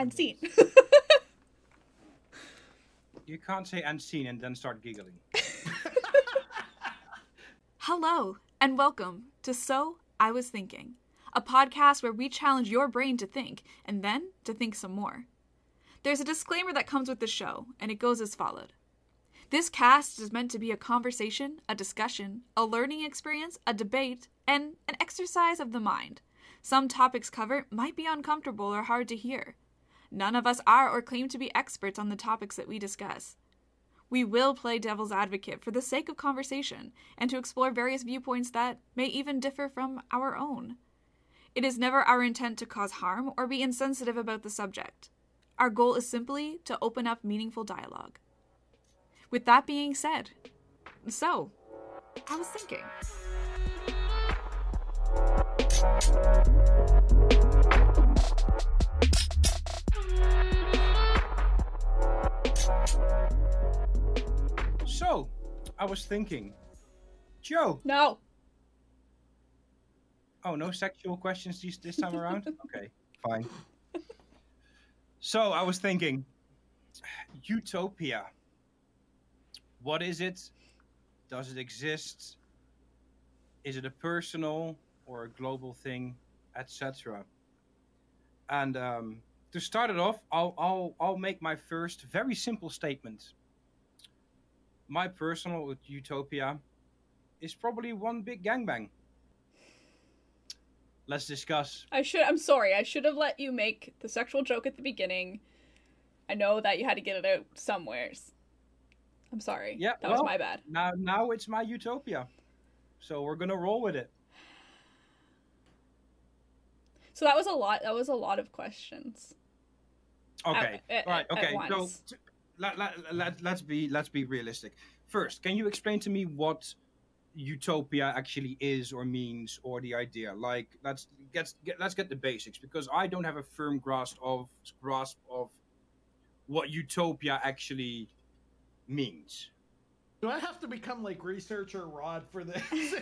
and scene. You can't say and seen and then start giggling. Hello, and welcome to So I Was Thinking, a podcast where we challenge your brain to think and then to think some more. There's a disclaimer that comes with the show, and it goes as followed. This cast is meant to be a conversation, a discussion, a learning experience, a debate, and an exercise of the mind. Some topics covered might be uncomfortable or hard to hear. None of us are or claim to be experts on the topics that we discuss. We will play devil's advocate for the sake of conversation and to explore various viewpoints that may even differ from our own. It is never our intent to cause harm or be insensitive about the subject. Our goal is simply to open up meaningful dialogue. With that being said, so, I was thinking. So, I was thinking, Joe. No. Oh, no sexual questions this, this time around? okay, fine. So, I was thinking, utopia. What is it? Does it exist? Is it a personal or a global thing, etc.? And um, to start it off, I'll, I'll, I'll make my first very simple statement. My personal utopia is probably one big gangbang. Let's discuss. I should I'm sorry. I should have let you make the sexual joke at the beginning. I know that you had to get it out somewheres. I'm sorry. Yeah, That well, was my bad. Now, now it's my utopia. So we're gonna roll with it. So that was a lot that was a lot of questions. Okay. at- All right. at Okay. So once. t- let, let, let, let's be let's be realistic. First, can you explain to me what utopia actually is or means or the idea? Like, let's get, get let's get the basics because I don't have a firm grasp of grasp of what utopia actually means. Do I have to become like researcher Rod for this?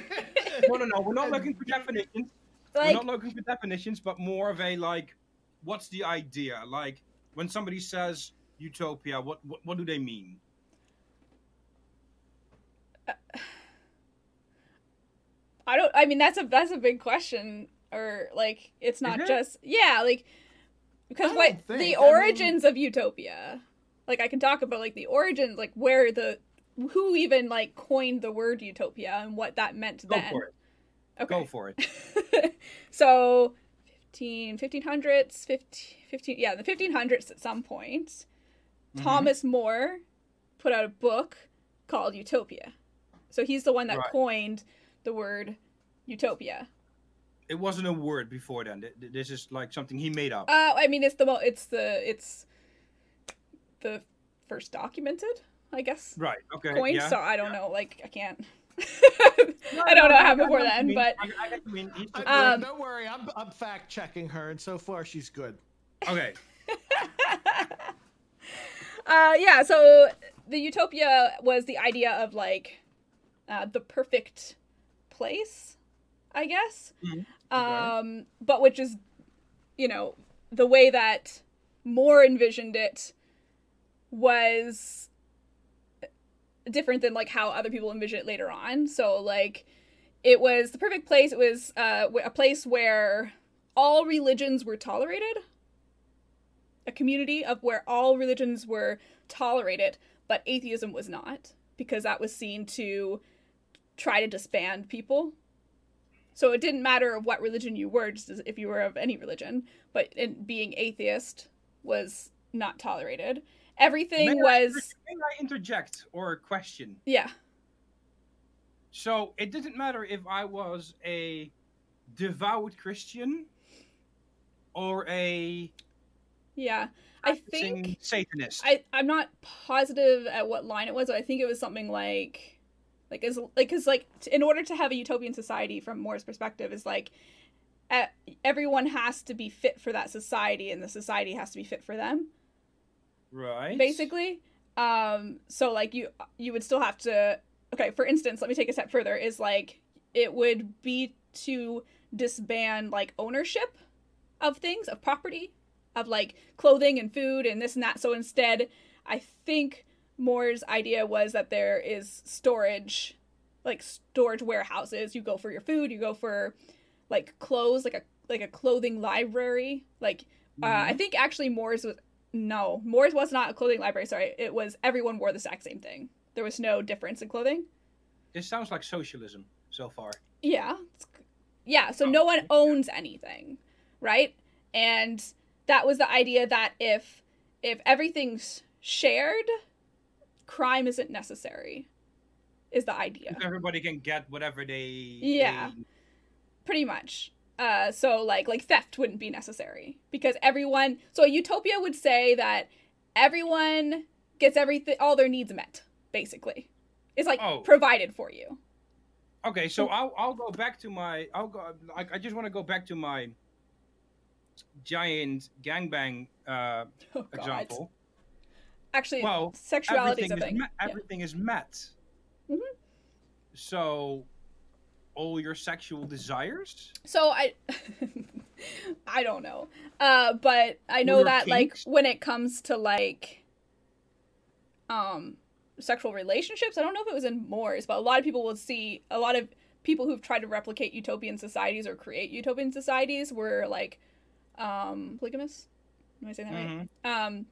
No, no, no. We're not looking for definitions. Like We're not looking for definitions, but more of a like, what's the idea? Like, when somebody says utopia, what what, what do they mean? I don't I mean that's a that's a big question or like it's not it? just yeah, like because what think- the I mean- origins of utopia. Like I can talk about like the origins like where the who even like coined the word utopia and what that meant Go then. for it. Okay. Go for it. so 15 1500s 15, 15 yeah the 1500s at some point Mhm. thomas more put out a book called utopia so he's the one that Right. coined the word utopia It wasn't a word before then. Th- th- This is like something he made up. uh i mean it's the mo it's the it's the first documented i guess right. Okay. coined yeah. so i don't know like i can't No, i don't no, know no, how before get what you then mean. but I, I get what you mean. He's the I- Um, don't worry, I'm I'm fact checking her, and so far she's good. okay. uh yeah so the utopia was the idea of like uh the perfect place i guess Mhm. um but which is you know the way that More envisioned it was different than like how other people envision it later on. So like it was the perfect place. It was uh a place where all religions were tolerated. A community of where all religions were tolerated but atheism was not because that was seen to try to disband people. So it didn't matter of what religion you were just if you were of any religion but in being atheist was not tolerated everything May was inter- May I interject or question? yeah So it didn't matter if I was a devout Christian or a yeah i think Satanist. I I'm not positive at what line it was. But I think it was something like, like as like because like t- in order to have a utopian society from More's perspective is like, everyone has to be fit for that society, and the society has to be fit for them. Right. Basically, um, so like you you would still have to. Okay, for instance, let me take a step further. Is like it would be to disband like ownership of things of property of like clothing and food and this and that. So instead, I think More's idea was that there is storage, like storage warehouses. You go for your food, you go for like clothes, like a like a clothing library. Like uh, I think actually More's was no More's was not a clothing library. Sorry, it was everyone wore the exact same thing. There was no difference in clothing. This sounds like socialism so far. Yeah. Yeah, so Oh, no one owns anything, right? And that was the idea that if if everything's shared, crime isn't necessary. Is the idea. If everybody can get whatever they Yeah. they- Pretty much. Uh so like like theft wouldn't be necessary because everyone so a utopia would say that everyone gets everything all their needs met, basically. It's like Oh. provided for you. Okay, so I'll I'll go back to my I'll go like I just want to go back to my giant gangbang uh, Oh, example. Actually, Well, sexuality is everything a is thing. met, Yeah. everything is met. Mhm. So, all your sexual desires. So I I don't know. Uh but I know that like when it comes to like um sexual relationships, I don't know if it was in More's, but a lot of people will see a lot of people who've tried to replicate utopian societies or create utopian societies were like um polygamous. Am I saying that Mhm. right? Um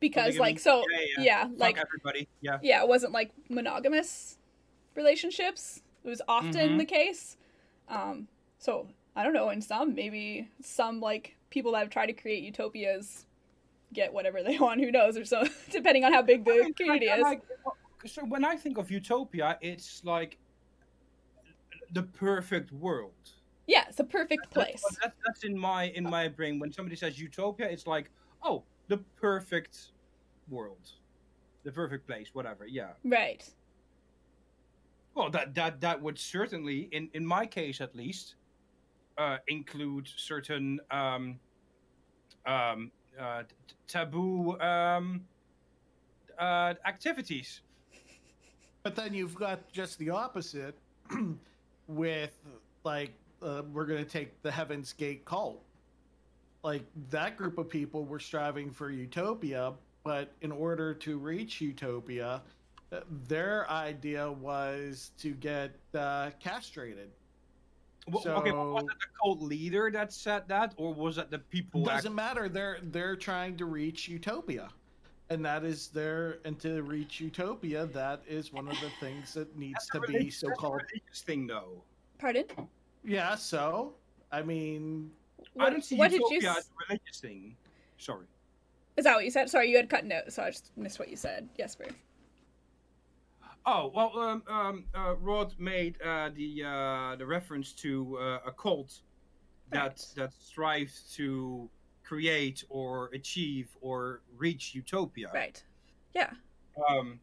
because Polygamy. like so Yeah, yeah. yeah, like everybody. Yeah. yeah, it wasn't like monogamous relationships. It was often Mhm. the case. Um, so I don't know. In some, maybe some like people that have tried to create utopias get whatever they want. Who knows? Or so, depending on how big the I mean, community like- is. like- so when I think of utopia, it's like the perfect world. yeah, it's a perfect That's, place. what- that's, that's in my in my brain. When somebody says utopia, it's like, oh, the perfect world, the perfect place, whatever. Yeah. Right. Well, that that that would certainly, in in my case at least, uh, include certain um, um, uh, taboo um, uh, activities. But then you've got just the opposite with like uh, we're going to take the Heaven's Gate cult. Like that group of people were striving for utopia, but in order to reach utopia, their idea was to get uh, castrated. W- okay, but was So- it the cult leader that said that, or was that the people? It doesn't matter. They're they're trying to reach utopia, and that is their and to reach utopia, that is one of the things that needs to be religious- that's a so-called. religious thing, though. Pardon. Yeah. So, I mean, I What, don't see what did you? as a religious thing. Sorry. Is that what you said? Sorry, you had cut notes, so I just missed what you said. Jesper. Oh well, um, um, uh, Rod made uh, the uh, the reference to uh, a cult that Right. that strives to create or achieve or reach utopia. Right. Yeah. Um,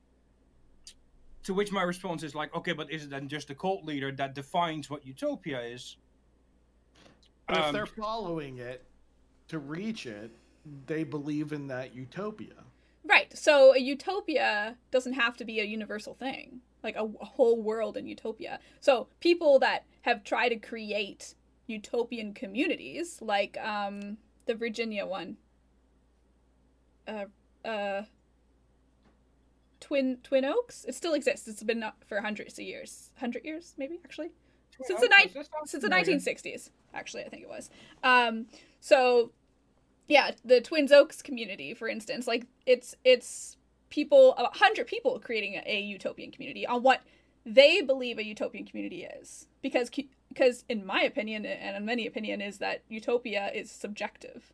to which my response is like, okay, but is it then just the cult leader that defines what utopia is? but if Um, they're following it to reach it, they believe in that utopia. Right. So a utopia doesn't have to be a universal thing, like a, a whole world in utopia. So people that have tried to create utopian communities, like um, the Virginia one, uh, uh, Twin Twin Oaks, it still exists. It's been for hundreds of years, hundred years maybe actually since the Okay, nine that sounds since the familiar. 1960s actually i think it was um so yeah the twins oaks community for instance like it's it's people a hundred people creating a, utopian community on what they believe a utopian community is. Because because in my opinion and in many opinion is that utopia is subjective.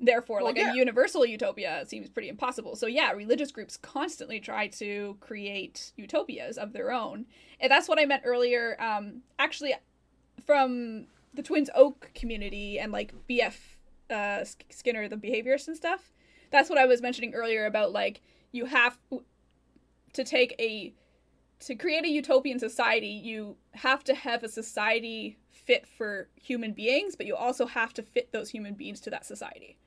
Therefore Well, like yeah. a universal utopia seems pretty impossible. So yeah religious groups constantly try to create utopias of their own. And that's what i meant earlier um actually from the twins oak community and like bf uh skinner the behaviorist and stuff that's what i was mentioning earlier about like you have to take a to create a utopian society you have to have a society fit for human beings but you also have to fit those human beings to that society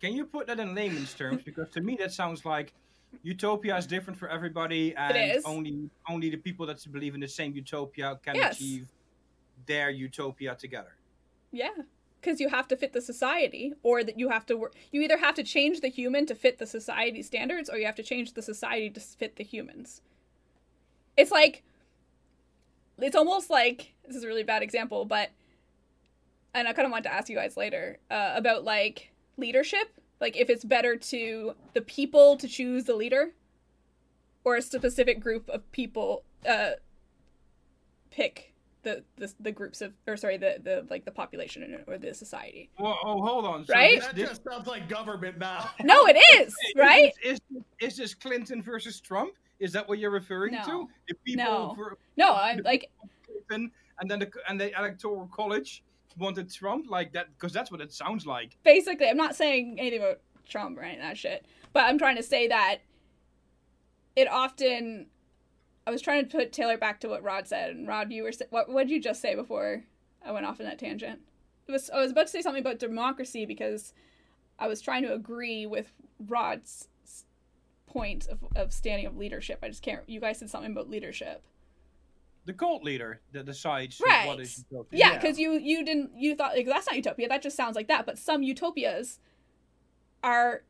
Can you put that in layman's terms? Because to me, that sounds like utopia is different for everybody, and only only the people that believe in the same utopia can Yes. achieve their utopia together. yeah because you have to fit the society or that you have to work you either have to change the human to fit the society standards or you have to change the society to fit the humans. It's like it's almost like this is a really bad example but and i kind of want to ask you guys later uh, about like leadership. Like if it's better to the people to choose the leader or a specific group of people uh pick the, the the groups of or sorry the the like the population or the society Well, oh, hold on. So Right? That just sounds like government now. no it is right Is, is, is this Clinton versus Trump? Is that what you're referring No. to? The people No. for no i'm like Clinton and then the and the electoral college wanted Trump like that because that's what it sounds like. basically i'm not saying anything about trump or any of that shit but i'm trying to say that it often i was trying to put taylor back to what rod said and rod you were what what did you just say before i went off on that tangent it was i was about to say something about democracy because i was trying to agree with rod's point of, of standing of leadership i just can't you guys said something about leadership The cult leader that decides Right. what is utopia. Yeah, Yeah. because you you didn't you thought like that's not utopia. That just sounds like that. But some utopias are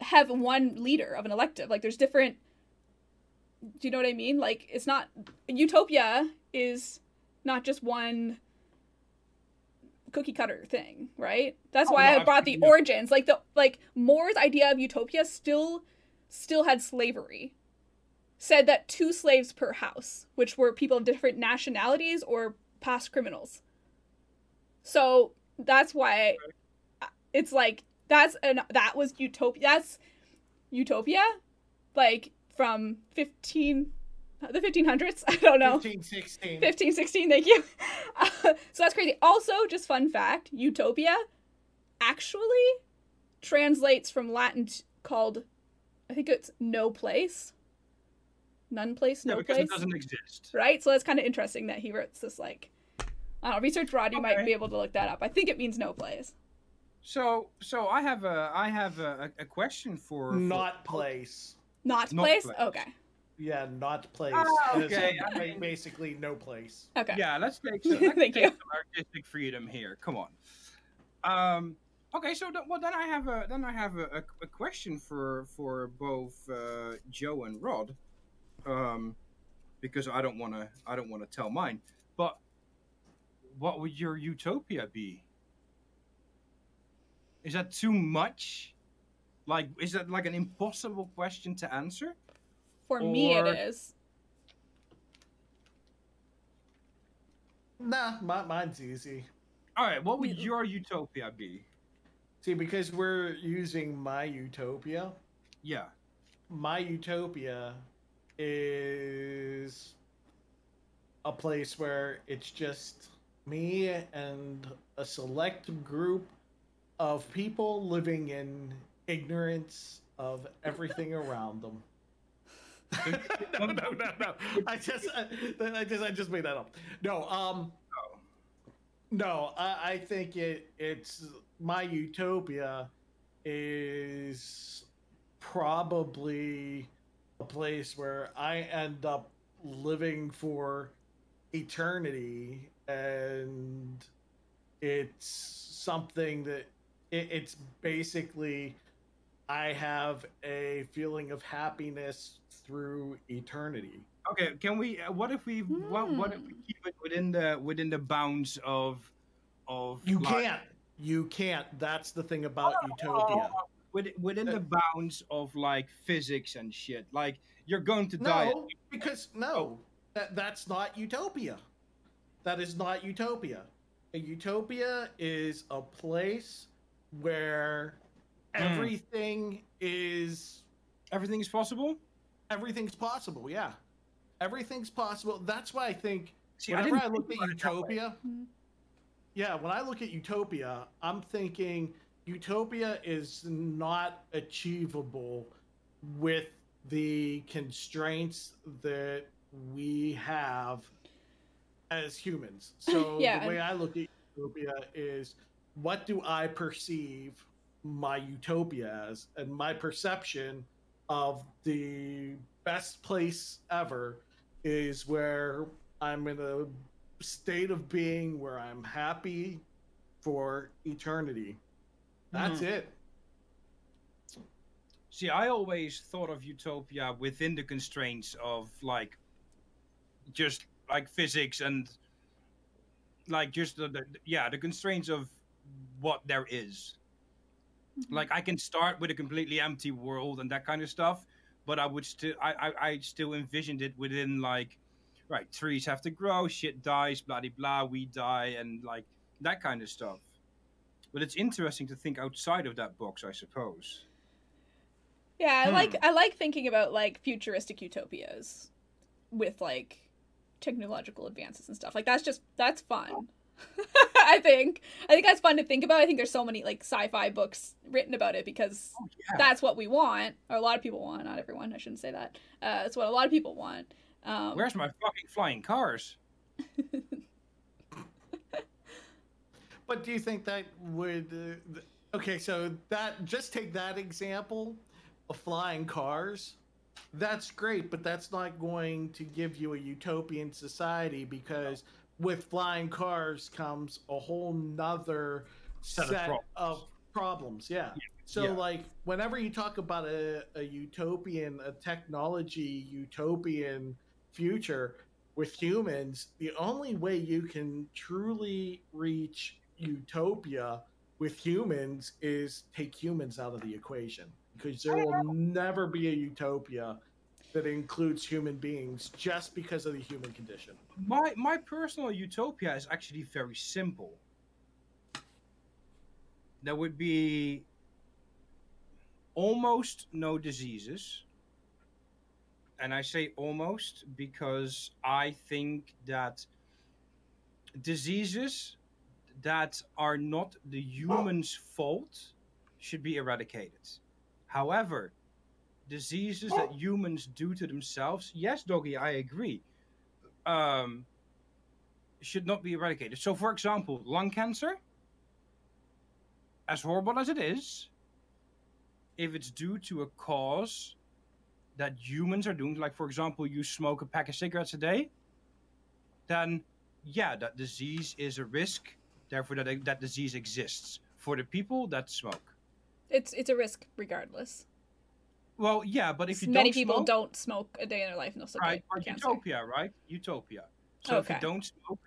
have one leader of an elective. Like there's different. Do you know what I mean? Like it's not utopia is not just one cookie cutter thing, right? That's Oh, why no, I brought the absolutely. origins. Like the like More's idea of utopia still still had slavery said that two slaves per house, which were people of different nationalities or past criminals. So that's why it's like that's an that was utopia. That's utopia, like from fifteen, the fifteen hundreds. I don't know. 15, 16. 15, 16, thank you. Uh, so that's crazy. Also, just fun fact utopia actually translates from Latin t- called, I think it's no place. None place, no Yeah, no because place. it doesn't exist. Right? So that's kind of interesting that he wrote this, like, I don't know, research Rod, you might be able to look that up. I think it means no place. So so I have a I have a, a question for, for Not place. Not, Not place? place. Okay. Yeah, not place. It is okay, I basically no place. Okay. Yeah, let's take some, let's Thank take you. some artistic freedom here. Come on. Um. Okay, so th- well then I have a then I have a, a, a question for for both uh, Joe and Rod, um, because I don't want to I don't want to tell mine. But what would your utopia be? Is that too much? Like, is that like an impossible question to answer? For me, it is. Nah, my, mine's easy. All right, what would your utopia be? See, because we're using my utopia, Yeah. my utopia is a place where it's just me and a select group of people living in ignorance of everything around them. no, no, no, no. I just, I, I just, I just made that up. No, um, no, I, I think it, it's my utopia is probably a place where I end up living for eternity, and it's something that it, it's basically I have a feeling of happiness through eternity. Okay, can we? Uh, what if we? What, what if we Hmm. keep it within the within the bounds of of You like- can't. You can't. That's the thing about Oh, utopia. within, within Uh, the bounds of like physics and shit. Like you're going to die. No, because no, that that's not utopia. That is not utopia. A utopia is a place where Hmm. everything is Everything is possible. everything's possible. Yeah, everything's possible. That's why I think See, I whenever didn't I, look at about it that way. utopia, yeah, when I look at utopia, I'm thinking utopia is not achievable with the constraints that we have as humans. So Yeah, the way and- I look at utopia is what do I perceive my utopia as? And my perception of the best place ever is where I'm in a state of being where I'm happy for eternity. That's mm-hmm. it. See, I always thought of utopia within the constraints of like just like physics and like just the, the yeah the constraints of what there is. Like I can start with a completely empty world and that kind of stuff, but I would still I, I I still envisioned it within like right trees have to grow, shit dies, blah blah, we die, and like that kind of stuff. But it's interesting to think outside of that box, I suppose. Yeah, I Hmm. like I like thinking about like futuristic utopias with like technological advances and stuff. Like that's just that's fun. I think I think that's fun to think about. I think there's so many like sci-fi books written about it because Oh, yeah. that's what we want, or a lot of people want. Not everyone. I shouldn't say that. Uh, it's what a lot of people want. Um, Where's my fucking flying cars? But do you think that would? Uh, okay, so that just take that example of flying cars. That's great, but that's not going to give you a utopian society because with flying cars comes a whole nother Set set, of problems. of problems. Yeah. So, yeah. like, whenever you talk about a, a utopian, a technology utopian future with humans, the only way you can truly reach utopia with humans is take humans out of the equation because there will never be a utopia that includes human beings just because of the human condition. My my personal utopia is actually very simple. There would be almost no diseases. And I say almost because I think that diseases that are not the human's fault should be eradicated. However, diseases that humans do to themselves, yes, doggy, I agree, um, should not be eradicated. So, for example, lung cancer, as horrible as it is, if it's due to a cause that humans are doing, like for example, you smoke a pack of cigarettes a day, then yeah, that disease is a risk. Therefore, that that disease exists for the people that smoke. it's it's a risk regardless. Well, yeah, but if you Many don't people smoke, don't smoke a day in their life and they'll still right? get Or cancer. utopia, right? Utopia. So if you don't smoke,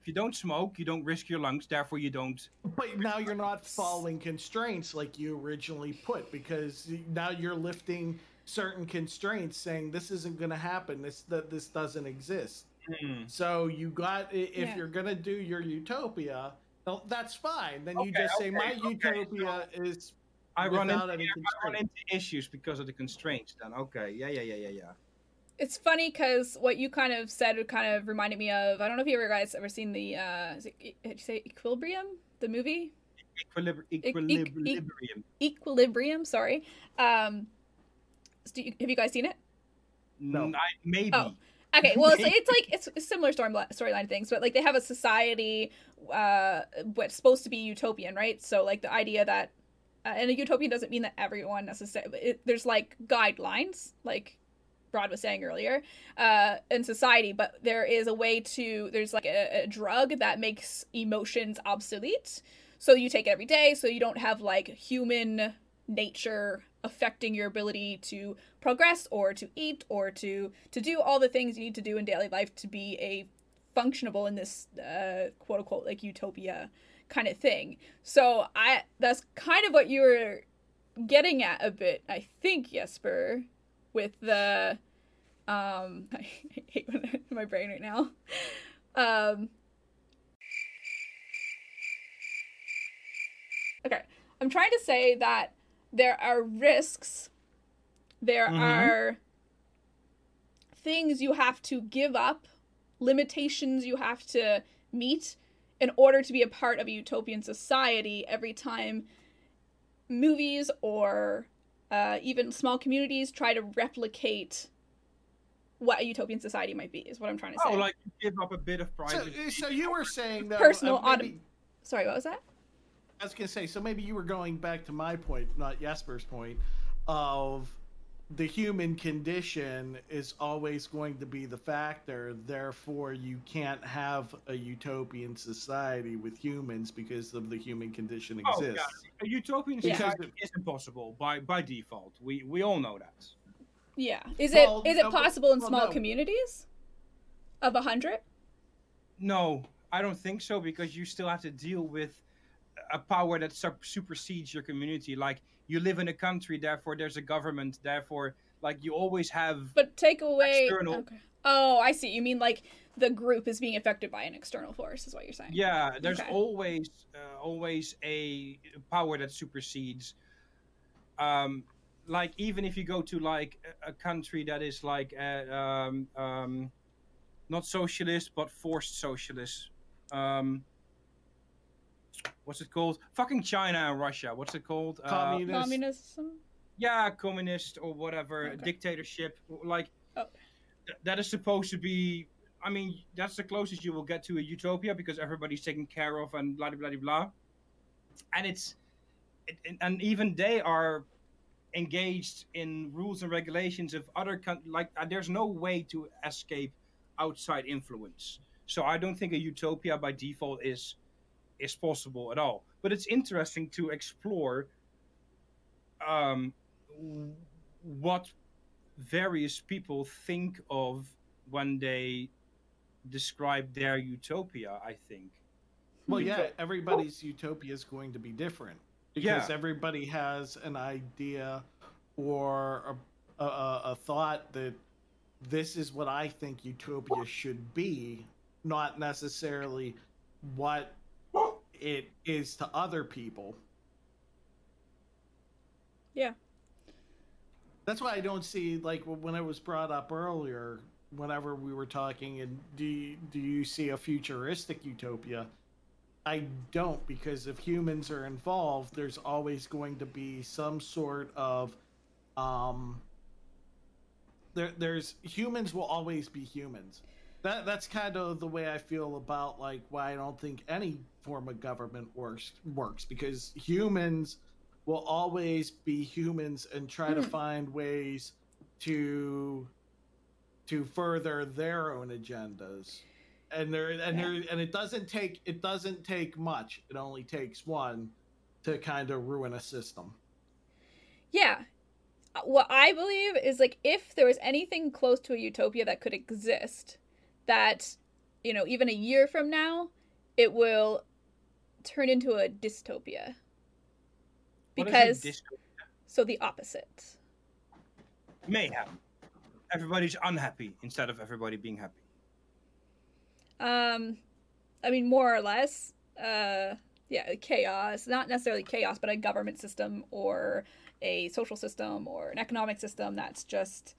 if you don't smoke, you don't risk your lungs. Therefore, you don't. But now you're not following constraints like you originally put because now you're lifting certain constraints saying this isn't going to happen this that this doesn't exist Hmm. so you got if Yeah. you're going to do your utopia well, that's fine then you Okay, just say my okay, okay, utopia is I run without into any I run into issues because of the constraints. Then okay, yeah, yeah, yeah, yeah, yeah. It's funny because what you kind of said kind of reminded me of. I don't know if you ever guys ever seen the. uh is it, Did you say Equilibrium? The movie Equilibri- eq- equilibrium. Equilibrium. Sorry. Um, do you, have you guys seen it? No. I, maybe. Oh. Okay, well, it's, it's like it's a similar story storyline things, but like they have a society, uh, what's supposed to be utopian, right? So like the idea that, uh, and a utopian doesn't mean that everyone necessarily. There's like guidelines, like Rod was saying earlier, uh, in society, but there is a way to. There's like a, a drug that makes emotions obsolete, so you take it every day, so you don't have like human nature affecting your ability to progress or to eat or to to do all the things you need to do in daily life to be a functionable in this uh, quote unquote like utopia kind of thing. So I that's kind of what you were getting at a bit, I think, Jesper, with the um I hate when my brain right now. Um Okay. I'm trying to say that there are risks. There Mhm. are things you have to give up, limitations you have to meet in order to be a part of a utopian society every time movies or uh, even small communities try to replicate what a utopian society might be is what i'm trying to say Oh, like you give up a bit of so, privacy. so you were saying that Personal uh, maybe- autom- sorry what was that I was gonna say, so maybe you were going back to my point, not Jasper's point, of the human condition is always going to be the factor. Therefore, you can't have a utopian society with humans because of the human condition Oh, exists. yeah. A utopian Because society it- is impossible by by default. We we all know that. Yeah. Is Well, it is it no, possible in well, small no. communities? Of a hundred? No, I don't think so because you still have to deal with a power that sup- supersedes your community. Like you live in a country, therefore there's a government, therefore like you always have. But take away. External. Okay. Oh, I see. You mean like the group is being affected by an external force, is what you're saying? Yeah, there's Okay. always uh, always a power that supersedes. Um, like even if you go to like a, a country that is like uh, um, um, not socialist but forced socialist. Um, what's it called? Fucking China and Russia. What's it called? Uh, Communism. yeah, communist or whatever, Okay. dictatorship. Like Oh. th- that is supposed to be. I mean, that's the closest you will get to a utopia because everybody's taken care of and blah blah blah blah. And it's, it, and- and even they are engaged in rules and regulations of other coun- like uh, there's no way to escape outside influence. So I don't think a utopia by default is is possible at all. But it's interesting to explore um, what various people think of when they describe their utopia. I think. Well, Hmm. yeah, everybody's utopia is going to be different because Yeah. everybody has an idea or a, a, a thought that this is what I think utopia should be, not necessarily what it is to other people. Yeah. That's why I don't see like when it was brought up earlier. Whenever we were talking, and do you, do you see a futuristic utopia? I don't because if humans are involved, there's always going to be some sort of um there there's humans will always be humans. That that's kind of the way I feel about like why I don't think any form of government works works because humans will always be humans and try to Hmm. find ways to to further their own agendas and there and Yeah. there and it doesn't take it doesn't take much it only takes one to kind of ruin a system Yeah. Uh, What I believe is like if there was anything close to a utopia that could exist, that, you know, even a year from now, it will turn into a dystopia. Is a Because, dystopia? so the opposite. mayhem. Everybody's unhappy instead of everybody being happy. Um, I mean, more or less, uh, yeah, chaos. Not necessarily chaos, but a government system or a social system or an economic system that's just,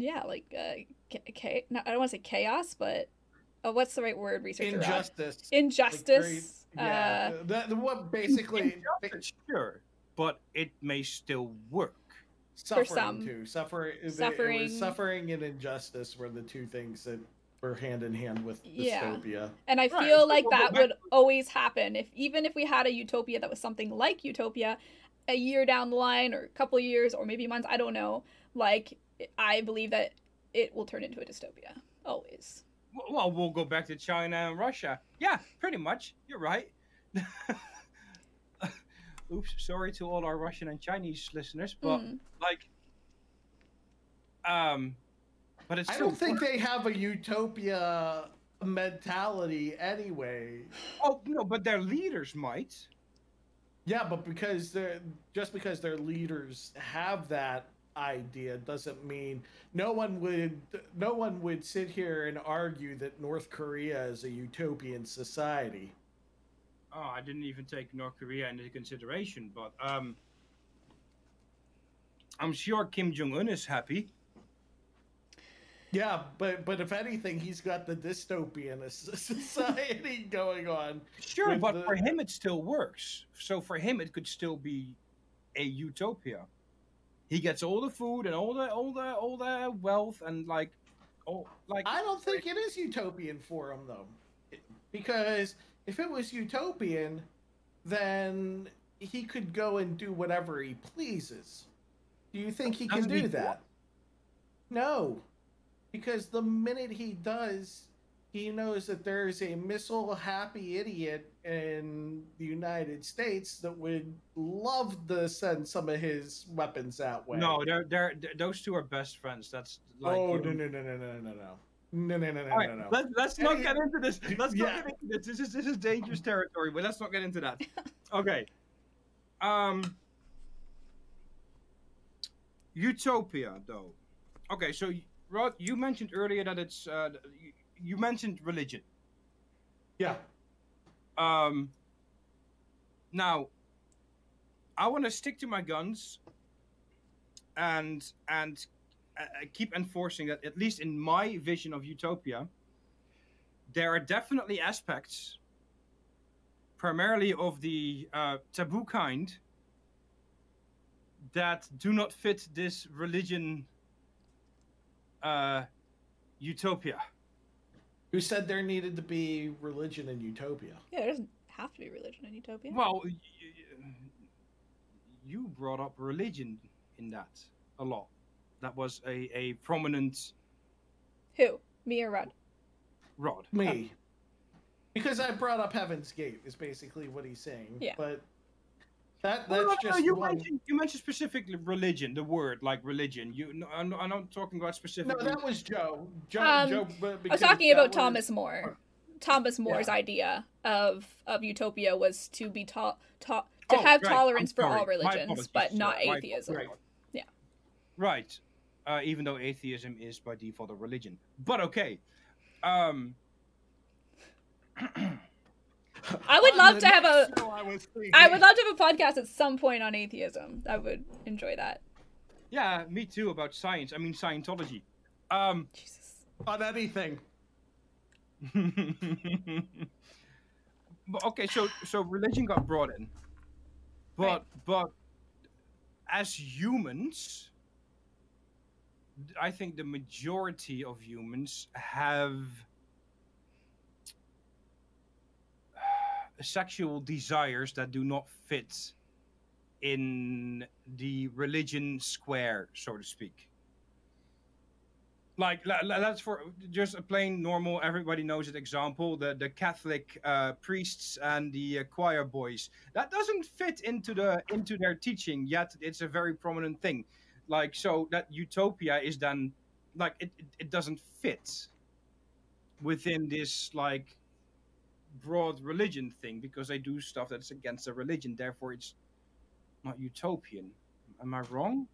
yeah, like uh, cha- cha- no, I don't want to say chaos, but uh, what's the right word? Researcher. Uh, injustice injustice. yeah uh, that, what basically Injustice, sure, but it may still work. suffering some. too suffering it- it Suffering. was suffering and injustice were the two things that were hand in hand with Yeah. dystopia And I Right, feel so like we'll that would always happen if even if we had a utopia that was something like utopia, a year down the line or a couple of years or maybe months, I don't know. Like I believe that it will turn into a dystopia always. Well, we'll go back to China and Russia. Yeah, pretty much. You're right. Oops, sorry to all our Russian and Chinese listeners, but Mm. like, um, but it's i don't think they have a utopia mentality anyway Oh no, but their leaders might. Yeah, but because they're just because their leaders have that idea doesn't mean no one would no one would sit here and argue that North Korea is a utopian society. Oh, I didn't even take North Korea into consideration, but um, I'm sure Kim Jong Un is happy. Yeah, but but if anything, he's got the dystopian society going on. Sure, but the- for him it still works. So for him it could still be a utopia. He gets all the food and all the all the all the wealth and like oh like I don't think it is utopian for him though, because if it was utopian, then he could go and do whatever he pleases. Do you think he can do do that? No, because the minute he does, he knows that there's a missile happy idiot in the United States that would love to send some of his weapons that way. No, they're, they're, they're those two are best friends. That's like oh no no no no no no no. No, no, no, no, right, no, no. Let, let's not hey, get into this. Let's yeah. not get into this. This is this is dangerous territory, but let's not get into that. Okay. Um Utopia, though. Okay, so Rod, you mentioned earlier that it's uh, you, mentioned religion. Yeah. Um. Now, I want to stick to my guns, and and uh, uh, keep enforcing that. At least in my vision of utopia, there are definitely aspects, primarily of the uh, taboo kind, that do not fit this religion. Uh, utopia. Who said there needed to be religion in Utopia? Yeah, there doesn't have to be religion in Utopia. Well, y- y- you brought up religion in that a lot. That was a, a prominent Who? Me or Rod? rod. Me. Um, because I brought up Heaven's Gate is basically what he's saying. Yeah. But that that's no, no, just you one. mentioned you mentioned specifically religion, the word like religion. You, no, I'm, I'm not talking about specific. No, that was Joe. Joe. Um, Joe. I was talking about was- Thomas More. Thomas More's Yeah. idea of of utopia was to be to- to- to Oh, have right, tolerance for all religions, but not sir. My atheism. apologies. Yeah. Right. Uh, even though atheism is by default a religion, but okay. Um, I would love to have a I I would love to have a podcast at some point on atheism. I would enjoy that. yeah, me too. About science. I mean Scientology. Um, Jesus. on anything. but okay, so so religion got brought in, but Right. but as humans, I think the majority of humans have sexual desires that do not fit in the religion square, so to speak. Like that's for just a plain normal, everybody knows it example: the the Catholic uh, priests and the uh, choir boys. That doesn't fit into the into their teaching yet. It's a very prominent thing. Like so, that utopia is then like it, it, it doesn't fit within this like broad religion thing because they do stuff that's against the religion. Therefore, it's not utopian. Am I wrong?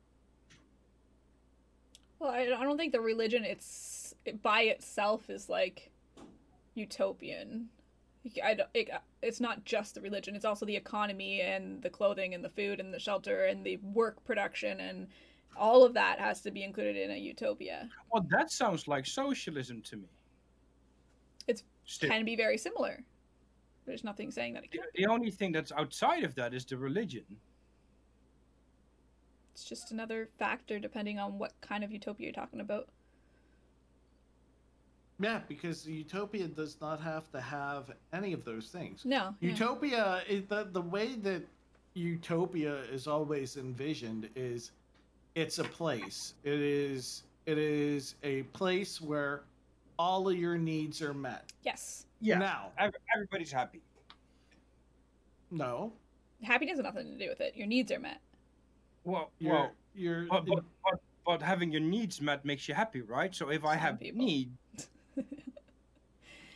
Well, I, don't think the religion it's it by itself is like utopian. I don't, it, it's not just the religion; it's also the economy and the clothing and the food and the shelter and the work production and all of that has to be included in a utopia. Well, that sounds like socialism to me. It's Still, Can be very similar. There's nothing saying that it the, can't. the only thing that's outside of that is the religion. It's just another factor depending on what kind of utopia you're talking about. Yeah, because Utopia does not have to have any of those things. No. yeah. Utopia is the the way that Utopia is always envisioned is it's a place. It is it is a place where all of your needs are met. Yes. Yeah, Now, everybody's happy. no, Happiness has nothing to do with it. Your needs are met. Well, you're well, you're but, but, but, but having your needs met makes you happy, right? So if I have people. need,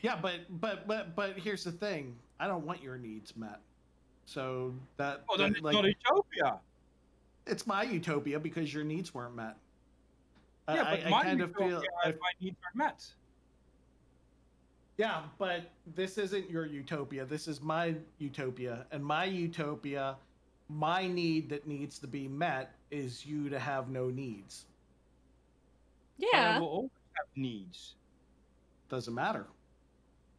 yeah, but but but but here's the thing. I don't want your needs met. So that, well, then that, it's like not utopia. it's my utopia because your needs weren't met. I- Yeah, I, but I my kind of utopia feel if my needs are met. Yeah, but this isn't your utopia. This is my utopia. And my utopia, my need that needs to be met is you to have no needs. But I Yeah. will always have needs. Doesn't matter.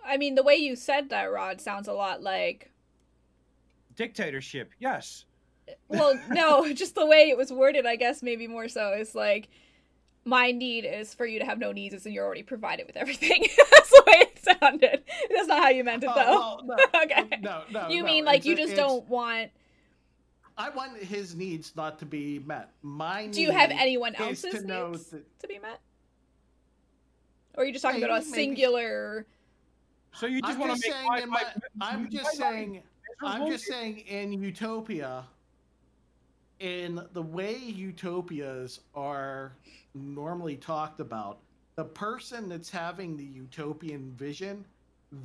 I mean, the way you said that, Rod, sounds a lot like. Dictatorship, yes. Well, no, just the way it was worded, I guess, maybe more so. Is like, my need is for you to have no needs, and you're already provided with everything. That's the way it sounded. That's not how you meant it, Oh, though. well, no, okay. no, no. you no, mean like it's you just don't want I want his needs not to be met. My Do you have anyone else's to know needs that- to be met? Or are you just talking about a Maybe, maybe. singular? So you just I'm want just to make saying my, in my, my, I'm just life saying I'm just saying in Utopia, in the way utopias are normally talked about, the person that's having the utopian vision,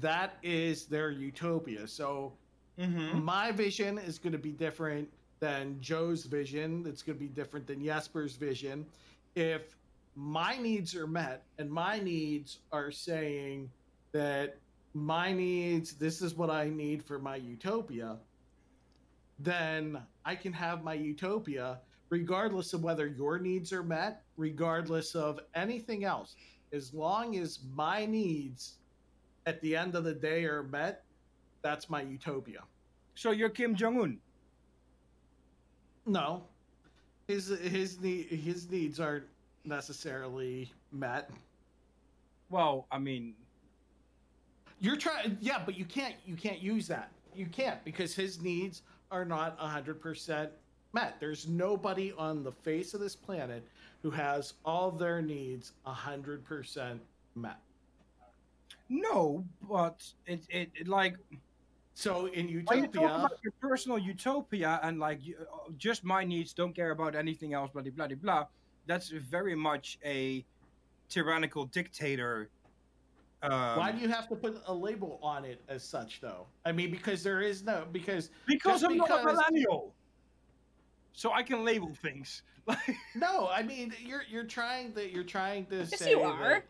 that is their utopia. So Mhm. my vision is going to be different than Joe's vision. It's going to be different than Jesper's vision. If my needs are met and my needs are saying that my needs, this is what I need for my utopia, then I can have my utopia regardless of whether your needs are met, regardless of anything else. As long as my needs at the end of the day are met, that's my utopia. So you're Kim Jong Un. No, his his need his needs aren't necessarily met. Well, I mean, You're trying, yeah, but you can't you can't use that. You can't because his needs are not hundred percent met. There's nobody on the face of this planet who has all their needs hundred percent met. no, but it, it, it like So in when you talk Utopia, about your personal utopia and like uh, just my needs, don't care about anything else, blah blah blah blah. That's very much a tyrannical dictator. Um, why do you have to put a label on it as such, though? I mean, because there is no because because I'm not a millennial, so I can label things. Like, no, I mean you're you're trying to you're trying to Yes, say you that- are.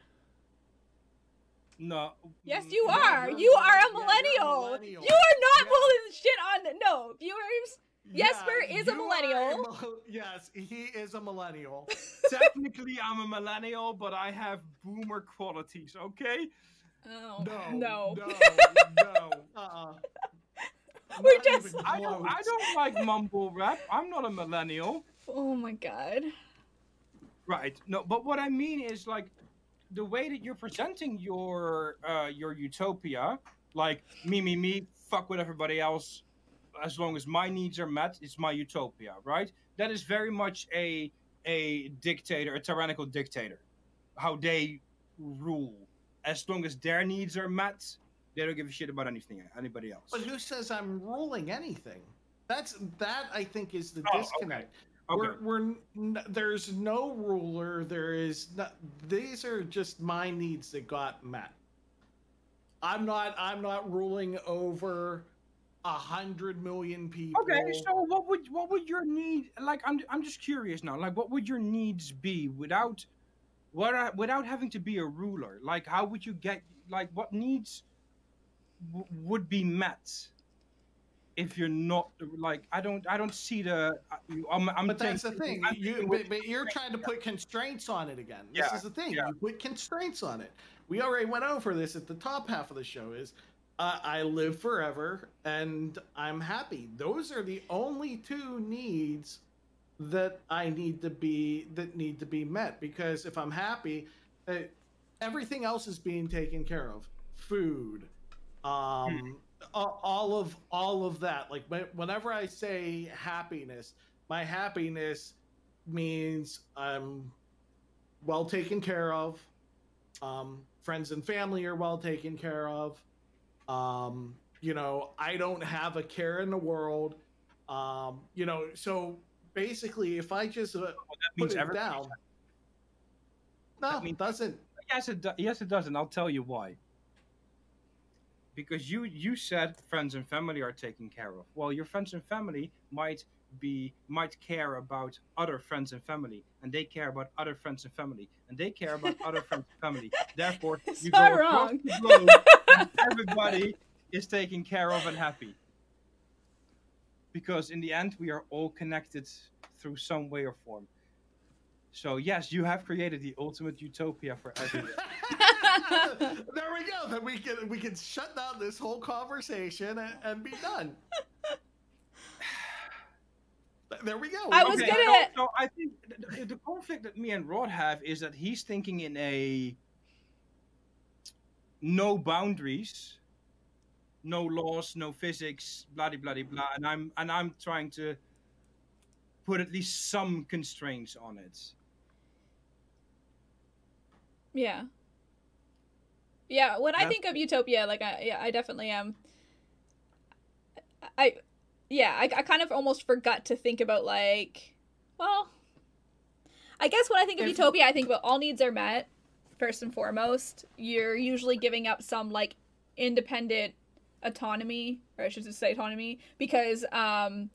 no. Yes, mm, you no, are. you're- You are yeah, a you're a millennial. millennial. You are not Yeah. pulling shit on the no viewers. Jesper is a millennial. mil- yes, he is a millennial. Technically, I'm a millennial, but I have boomer qualities. Okay. Oh No, no. no, No. Uh-uh. We're just- I don't. I don't like mumble rap. I'm not a millennial. Oh my god. Right. No, but what I mean is like the way that you're presenting your uh your utopia, like me, me, me, fuck with everybody else, as long as my needs are met, it's my utopia, right? That is very much a a dictator, a tyrannical dictator. How they rule. As long as their needs are met, they don't give a shit about anything anybody else. But who says I'm ruling anything? That's that I think is the Oh, disconnect. Okay. We're, we're there's no ruler. There is not. These are just my needs that got met. I'm not. I'm not ruling over a hundred million people. Okay, so what would what would your need like? I'm I'm just curious now. Like, what would your needs be without, what without having to be a ruler? Like, how would you get like what needs w- would be met if you're not like I don't I don't see the uh, I'm, I'm but that's the thing. you but, but, you're trying to put constraints on it again. This Yeah, is the thing. yeah. You put constraints on it. We already went over this at the top half of the show. Is uh, I live forever and I'm happy. Those are the only two needs that I need to be that need to be met. Because if I'm happy, uh, everything else is being taken care of. Food, um, a- all of all of that. Like whenever I say happiness, my happiness means I'm well taken care of. Um, friends and family are well taken care of. Um, you know, I don't have a care in the world. Um, you know, so basically, if I just uh, that put it down, no, That means- it doesn't. Yes, it do- yes it does, and I'll tell you why. Because you you said friends and family are taken care of. Well, your friends and family might be might care about other friends and family, and they care about other friends and family, and they care about other friends and family. Therefore, It's you go across wrong. the globe, everybody is taken care of and happy. Because in the end, we are all connected through some way or form. So yes, you have created the ultimate utopia for everyone. there we go. Then we can we can shut down this whole conversation and, and be done. there we go. I was Okay, gonna- So, so I think the, the conflict that me and Rod have is that he's thinking in a no boundaries, no laws, no physics, blah blah blah blah, and I'm and I'm trying to put at least some constraints on it. Yeah. Yeah, when I think of utopia, like I yeah, I definitely am. I yeah, I, I kind of almost forgot to think about like, well, I guess when I think of If- utopia, I think about all needs are met first and foremost. You're usually giving up some like independent autonomy, or I should just say autonomy, because um,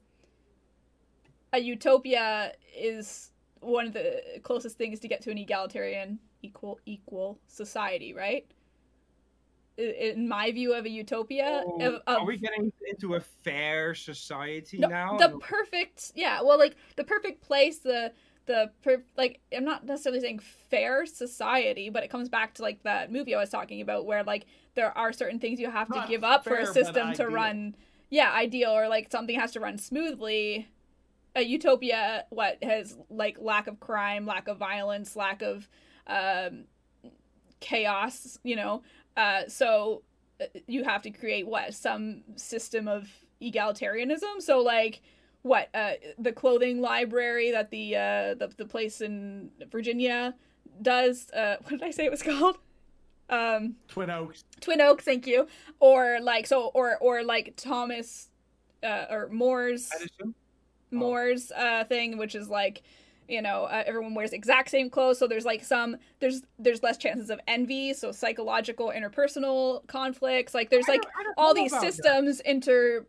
a utopia is one of the closest things to get to an egalitarian equal equal society, right? In my view of a utopia, Oh, of, Are we getting into a fair society no, now? the perfect yeah well like the perfect place the the per- like i'm not necessarily saying fair society but it comes back to like that movie i was talking about where like there are certain things you have to give up for a system to run yeah ideal or like something has to run smoothly. A utopia what has like lack of crime lack of violence lack of um chaos you know uh so uh, you have to create what? Some system of egalitarianism? So like what uh the clothing library that the uh the, the place in virginia does uh what did i say it was called? Um Twin Oaks. twin oaks thank you. Or like so or or like thomas uh or more's Edison? More's uh, thing, which is like, you know, uh, everyone wears exact same clothes, so there's like some there's there's less chances of envy, so psychological interpersonal conflicts. Like there's I like don't- I don't all these about that. systems inter,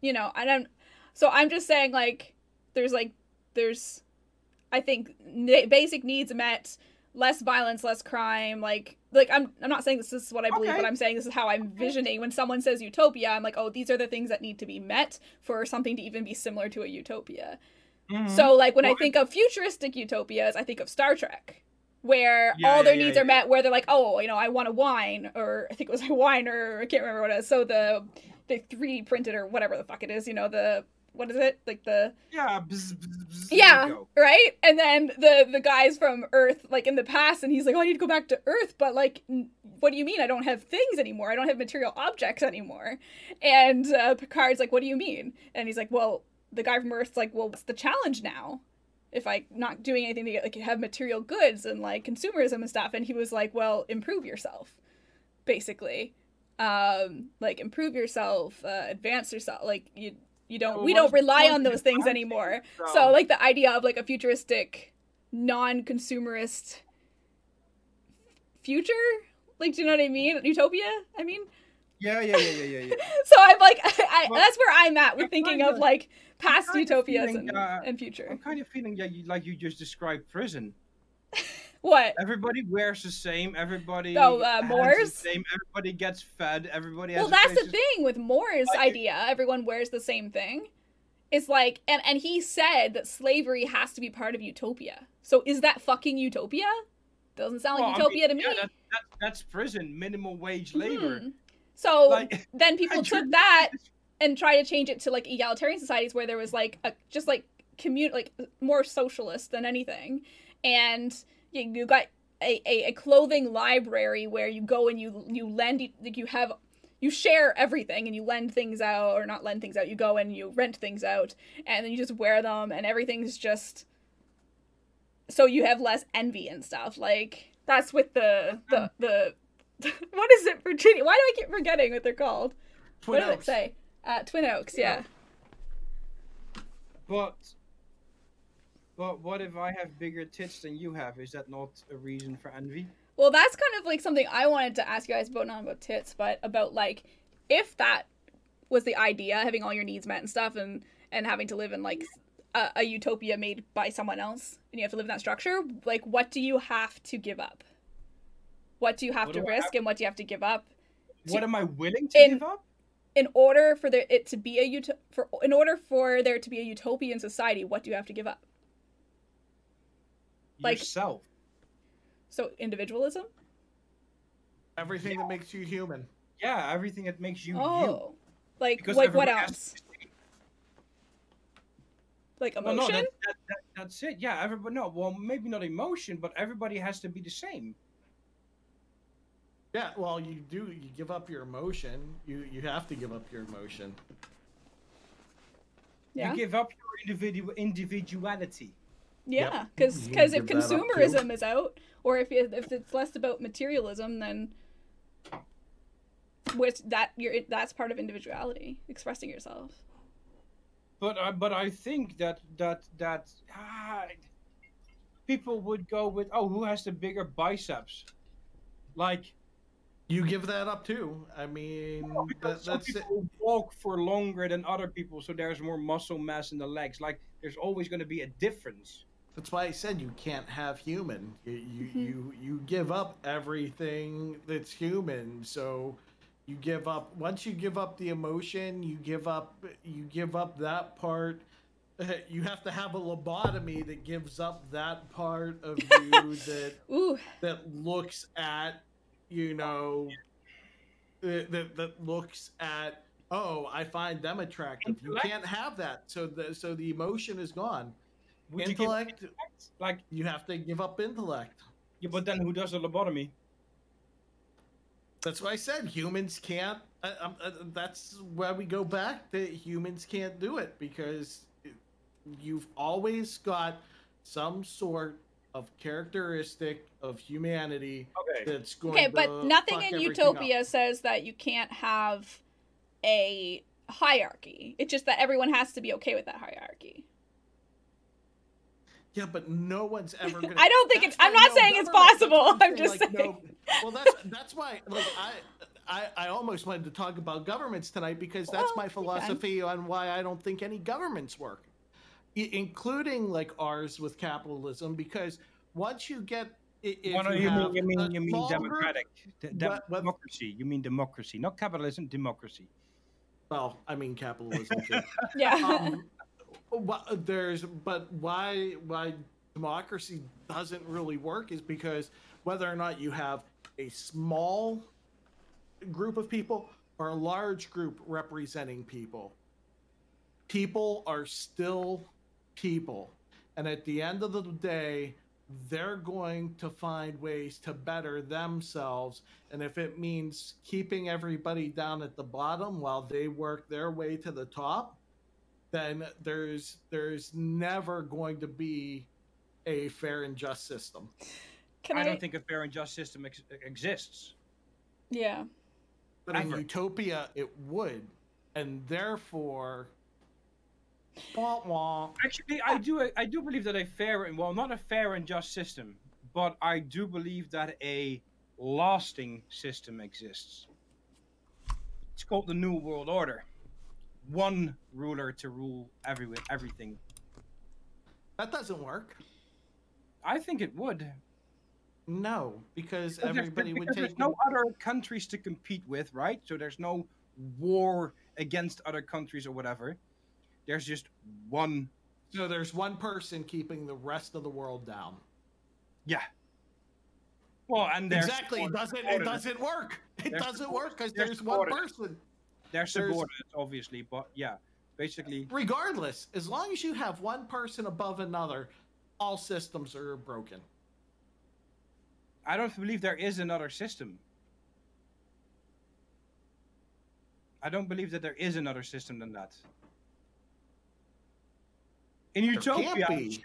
you know, and I'm so I'm just saying like there's like there's, I think basic needs met, less violence, less crime, like like I'm I'm not saying this is what I believe, Okay. but I'm saying this is how I'm visioning. When someone says utopia, I'm like, oh, these are the things that need to be met for something to even be similar to a utopia. Mhm. So like when I think of futuristic utopias, I think of Star Trek. Where Yeah, all their yeah, needs yeah, are met, where they're like, oh, you know, I want a wine, or I think it was a wine, or I can't remember what it is. So the the three D printed or whatever the fuck it is, you know, the what is it? Like the yeah, bzz, bzz, bzz, yeah, right. And then the the guys from Earth, like in the past, and he's like, "Oh, I need to go back to Earth," but like, n- what do you mean? I don't have things anymore. I don't have material objects anymore. And uh, Picard's like, "What do you mean?" And he's like, "Well, the guy from Earth's like, well, what's the challenge now?" If I not doing anything to get like have material goods and like consumerism and stuff, and he was like, "Well, improve yourself," basically, um, like improve yourself, uh, advance yourself. Like you, you don't, Well, we don't rely on those things anymore. yourself? So like the idea of like a futuristic, non-consumerist future, like do you know what I mean? Utopia. I mean, Yeah, yeah, yeah, yeah, yeah, yeah. so I'm like, I, Well, that's where I'm at with thinking of like past utopias feeling, and, uh, and future. I'm kind of feeling that you, like you just described prison. What? Everybody wears the same. Everybody. Oh, uh, the Same. Everybody gets fed. Everybody has. Well, that's the thing with More's Like- idea. Everyone wears the same thing. It's like, and and he said that slavery has to be part of utopia. So is that fucking utopia? Doesn't sound like Well, I utopia mean, to me. Yeah, that, that, that's prison, minimum wage labor. Mhm. So Like, then people took that and try to change it to like egalitarian societies where there was like a just like commun like more socialist than anything, and you, you got a, a, a clothing library where you go and you you lend e- like you have you share everything and you lend things out or not lend things out you go and you rent things out and then you just wear them and everything's just so you have less envy and stuff. Like that's with the the mm-hmm. the what is it virginia why do i keep forgetting what they're called? Twin what did it say uh twin oaks yeah But, but what if I have bigger tits than you have? Is that not a reason for envy? Well, that's kind of like something I wanted to ask you guys about, not about tits, but about like if that was the idea, having all your needs met and stuff, and and having to live in like a, a utopia made by someone else, and you have to live in that structure. Like, what do you have to give up? What do you have What to risk, and what do you have to give up What am I willing to in- give up? In order for there it to be a ut- for in order for there to be a utopian society? What do you have to give up? like- Yourself. So individualism. Everything that makes you human. Yeah, everything that makes you you. Oh, like Because like what else? to be- Like Well, emotion. no, that, that, that, that's it. Yeah, everybody. No, well, maybe not emotion, but everybody has to be the same. Yeah, well, you do. You give up your emotion. You you have to give up your emotion. Yeah. You give up your individual individuality. Yeah, because You because if give that up, too. consumerism is out, or if it, if it's less about materialism, then which that you're that's part of individuality, expressing yourself. But I but I think that that that ah, people would go with oh who has the bigger biceps, like You give that up too. I mean, because that, some that's it. people walk for longer than other people, so there's more muscle mass in the legs. Like there's always going to be a difference. That's why I said you can't have human. You you, Mhm. you you give up everything that's human. So you give up once you give up the emotion, you give up you give up that part. You have to have a lobotomy that gives up that part of you that Ooh, that looks at you know that that, that looks at oh I find them attractive. You can't have that. So the so the emotion is gone. Would you Intellect intellect? like you have to give up intellect. yeah, but then who does the lobotomy? That's why I said humans can't. I, I'm- uh, that's where we go back that humans can't do it because you've always got some sort of characteristic of humanity Okay. that's going. okay, to but nothing in Utopia up. says that you can't have a hierarchy. It's just that everyone has to be okay with that hierarchy. Yeah, but no one's ever. Gonna, I don't think it's- I'm not no saying it's possible, what I'm just like, saying. well, that's that's why like I. I, I almost wanted to talk about governments tonight because that's Well, my philosophy on why I don't think any governments work, I- including like ours with capitalism. Because once you get, i- if Well, no, you, you mean you mean you mean democratic, De- dem- What- what- democracy. You mean democracy, not capitalism. Democracy. well, I mean capitalism too. Yeah. um, wha- there's but why why democracy doesn't really work is because whether or not you have a small group of people or a large group representing people people are still people and at the end of the day they're going to find ways to better themselves and if it means keeping everybody down at the bottom while they work their way to the top then there's there's never going to be a fair and just system. Can I I? don't think a fair and just system ex- exists. Yeah. But in Ever. utopia, it would, and therefore, wah, wah. Actually, I do I do believe that a fair and well, not a fair and just system, but I do believe that a lasting system exists. It's called the New World Order. One ruler to rule every everything. that doesn't work. I think it would. No, because Because everybody would take. There's no other countries to compete with, right? So there's no war against other countries or whatever. There's just one. So there's one person keeping the rest of the world down. Yeah. Well, and exactly. It doesn't. It doesn't work. It There's doesn't work because there's one person. They're subordinates, obviously, but yeah, basically, Regardless, as long as you have one person above another, all systems are broken. I don't believe there is another system. I don't believe that there is another system than that. In Utopia, sure,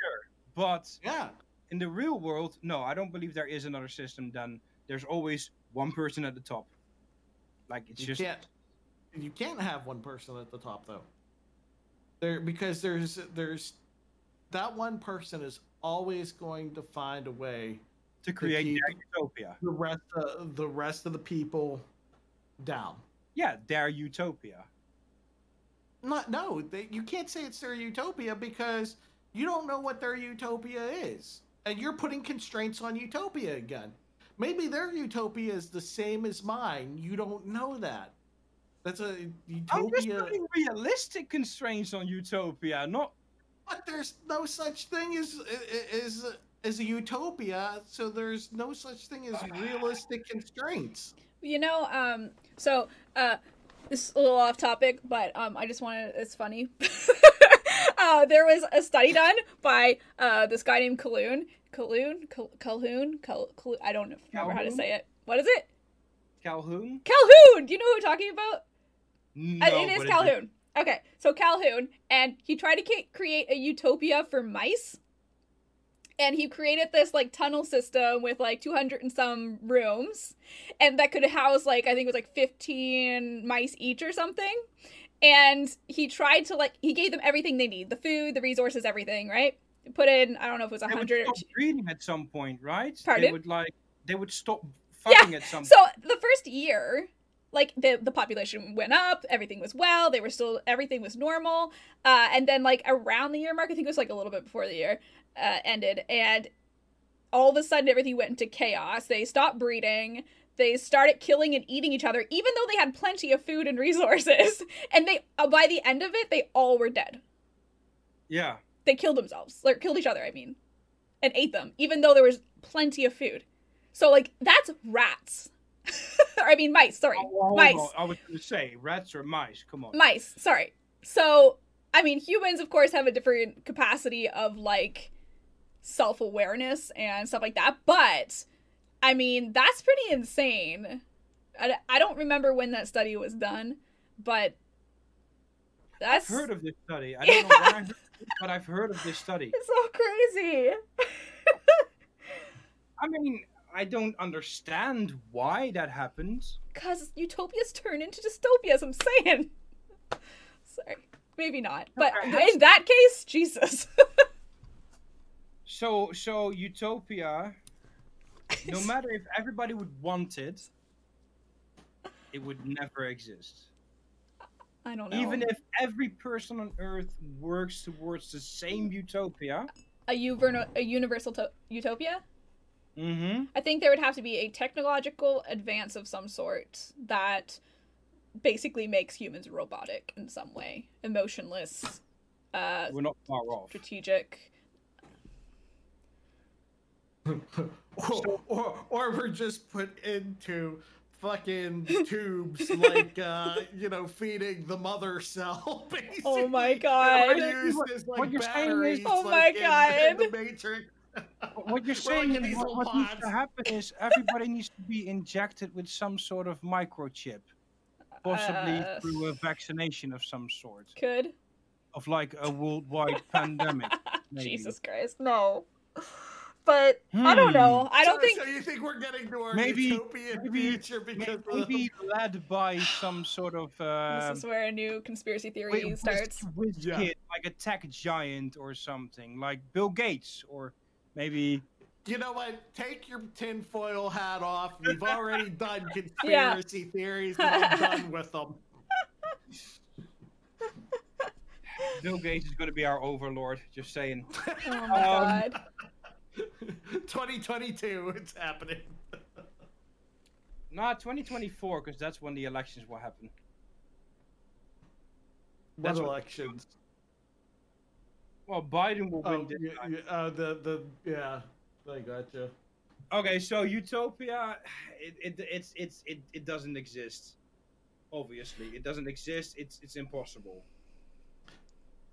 but Yeah. in the real world, no, I don't believe there is another system than there's always one person at the top. Like it's you just can't you can't have one person at the top though there because there's there's that one person is always going to find a way to create keep- utopia. the rest of the rest of the people down Yeah, their utopia. Not no they, you can't say it's their utopia because you don't know what their utopia is and you're putting constraints on utopia again maybe their utopia is the same as mine you don't know that that's a utopia. I'm just putting realistic constraints on utopia, not But there's no such thing as as as a utopia, so there's no such thing as realistic constraints. You know, um, so uh, this is a little off topic, but um, I just wanted it's funny. uh, there was a study done by uh, this guy named Calhoun. Calhoun, Cal- Calhoun, Cal- Cal- I don't remember how to say it. What is it? Calhoun. Calhoun. Do you know who I'm talking about? No, Uh, it is Calhoun. Okay, so Calhoun, and he tried to create a utopia for mice. And he created this like tunnel system with like 200 and some rooms, and that could house like I think it was like 15 mice each or something. And he tried to like he gave them everything they need, the food, the resources, everything, right? Put in I don't know if it was They would 100 or breeding at some point, right? Pardon? They would like they would stop Yeah, fucking at some So the first year, like the the population went up, everything was well, they were still everything was normal. Uh, and then like around the year mark, I think it was like a little bit before the year uh, ended, and all of a sudden everything went into chaos. They stopped breeding. They started killing and eating each other, even though they had plenty of food and resources. And they, uh, by the end of it, they all were dead. Yeah. They killed themselves, or killed each other. I mean, and ate them, even though there was plenty of food. So like that's rats. I mean mice. Sorry, Oh, hold mice. on. I was going to say rats or mice. Come on. Mice. Sorry. So I mean, humans of course have a different capacity of like self awareness and stuff like that, but I mean that's pretty insane. I, I don't remember when that study was done, but that's I've heard of this study. I don't know when I heard it, but I've heard of this study. it's so crazy. I mean, I don't understand why that happened. Cause utopias turn into dystopias. I'm saying. Sorry, maybe not, but Perhaps- in that case, Jesus. So, so utopia, no matter if everybody would want it, it would never exist. I don't know. Even if every person on Earth works towards the same utopia. a, uverno- a universal to- utopia, Mm-hmm. I think there would have to be a technological advance of some sort that basically makes humans robotic in some way, emotionless, uh, We're not far off. strategic. Or, or, or we're just put into fucking tubes like uh you know feeding the mother cell basically. Oh my god! we're What- as, what like, you're saying is- batteries, Oh my like, in- in God. matrix What you're saying like is these what, what needs to happen is everybody needs to be injected with some sort of microchip, possibly Uh, through a vaccination of some sort, Could of like a worldwide pandemic. maybe. Jesus Christ, no. But I don't know. I don't so, think so you think we're getting to our Maybe- utopian maybe- future because May- of Maybe led by some sort of uh, this is where a new conspiracy theory wi- starts. whiz- whiz Yeah. kid, like a tech giant or something, like Bill Gates, or maybe You know what? Take your tinfoil hat off. We've already done Yeah. conspiracy theories, and I'm done with them. Bill Gates is going to be our overlord. Just saying. Oh my Um, god. 2022, it's happening. Not 2024, because that's when the elections will happen. What That's what- elections? Well, Biden will win Oh, this yeah, yeah, uh, the the yeah, I gotcha. Okay, so utopia, it, it it's it's it, it doesn't exist. Obviously, it doesn't exist. It's it's impossible.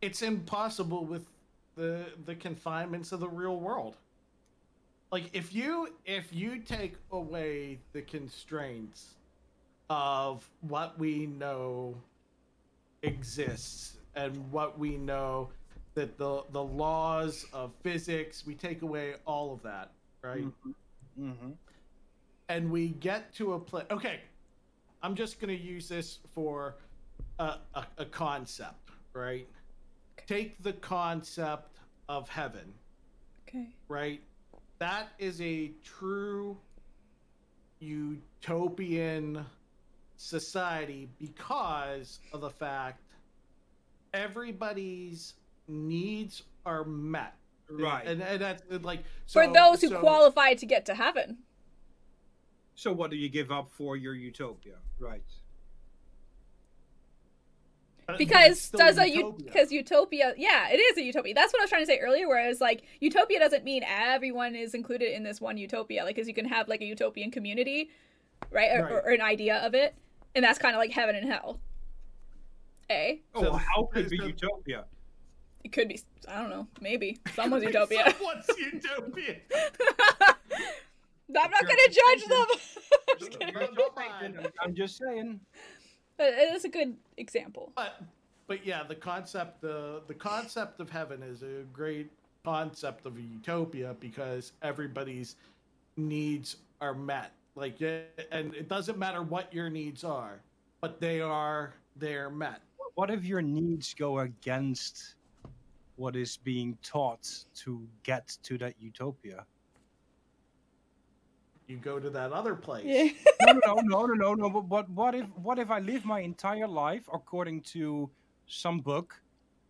It's impossible with the the confinements of the real world. Like if you if you take away the constraints of what we know exists and what we know that the the laws of physics we take away all of that right? Mm-hmm. and we get to a place okay i'm just going to use this for a, a, a concept right? Take the concept of heaven Okay. right that is a true utopian society because of the fact everybody's needs are met Right. and, and that's like For those who so- qualify to get to heaven. So what do you give up for your utopia? Right. But it's because does a u- utopia. because utopia yeah it is a utopia that's what i was trying to say earlier whereas like utopia doesn't mean everyone is included in this one utopia like because you can have like a utopian community right, Or, Right. or, an idea of it and that's kind of like heaven and hell eh Oh, So- how could it be utopia? it could be i don't know maybe someone's utopia Someone's utopia. i'm not gonna judge them I'm just kidding. You're not. I'm just saying. Uh, uh, but it is a good example But but yeah, the concept the the concept of heaven is a great concept of a utopia because everybody's needs are met. Like, and it doesn't matter what your needs are, but they are they're met. What if your needs go against what is being taught to get to that utopia? You go to that other place. Yeah. no, no, no, no, no, no, no. But, but what if what if I live my entire life according to some book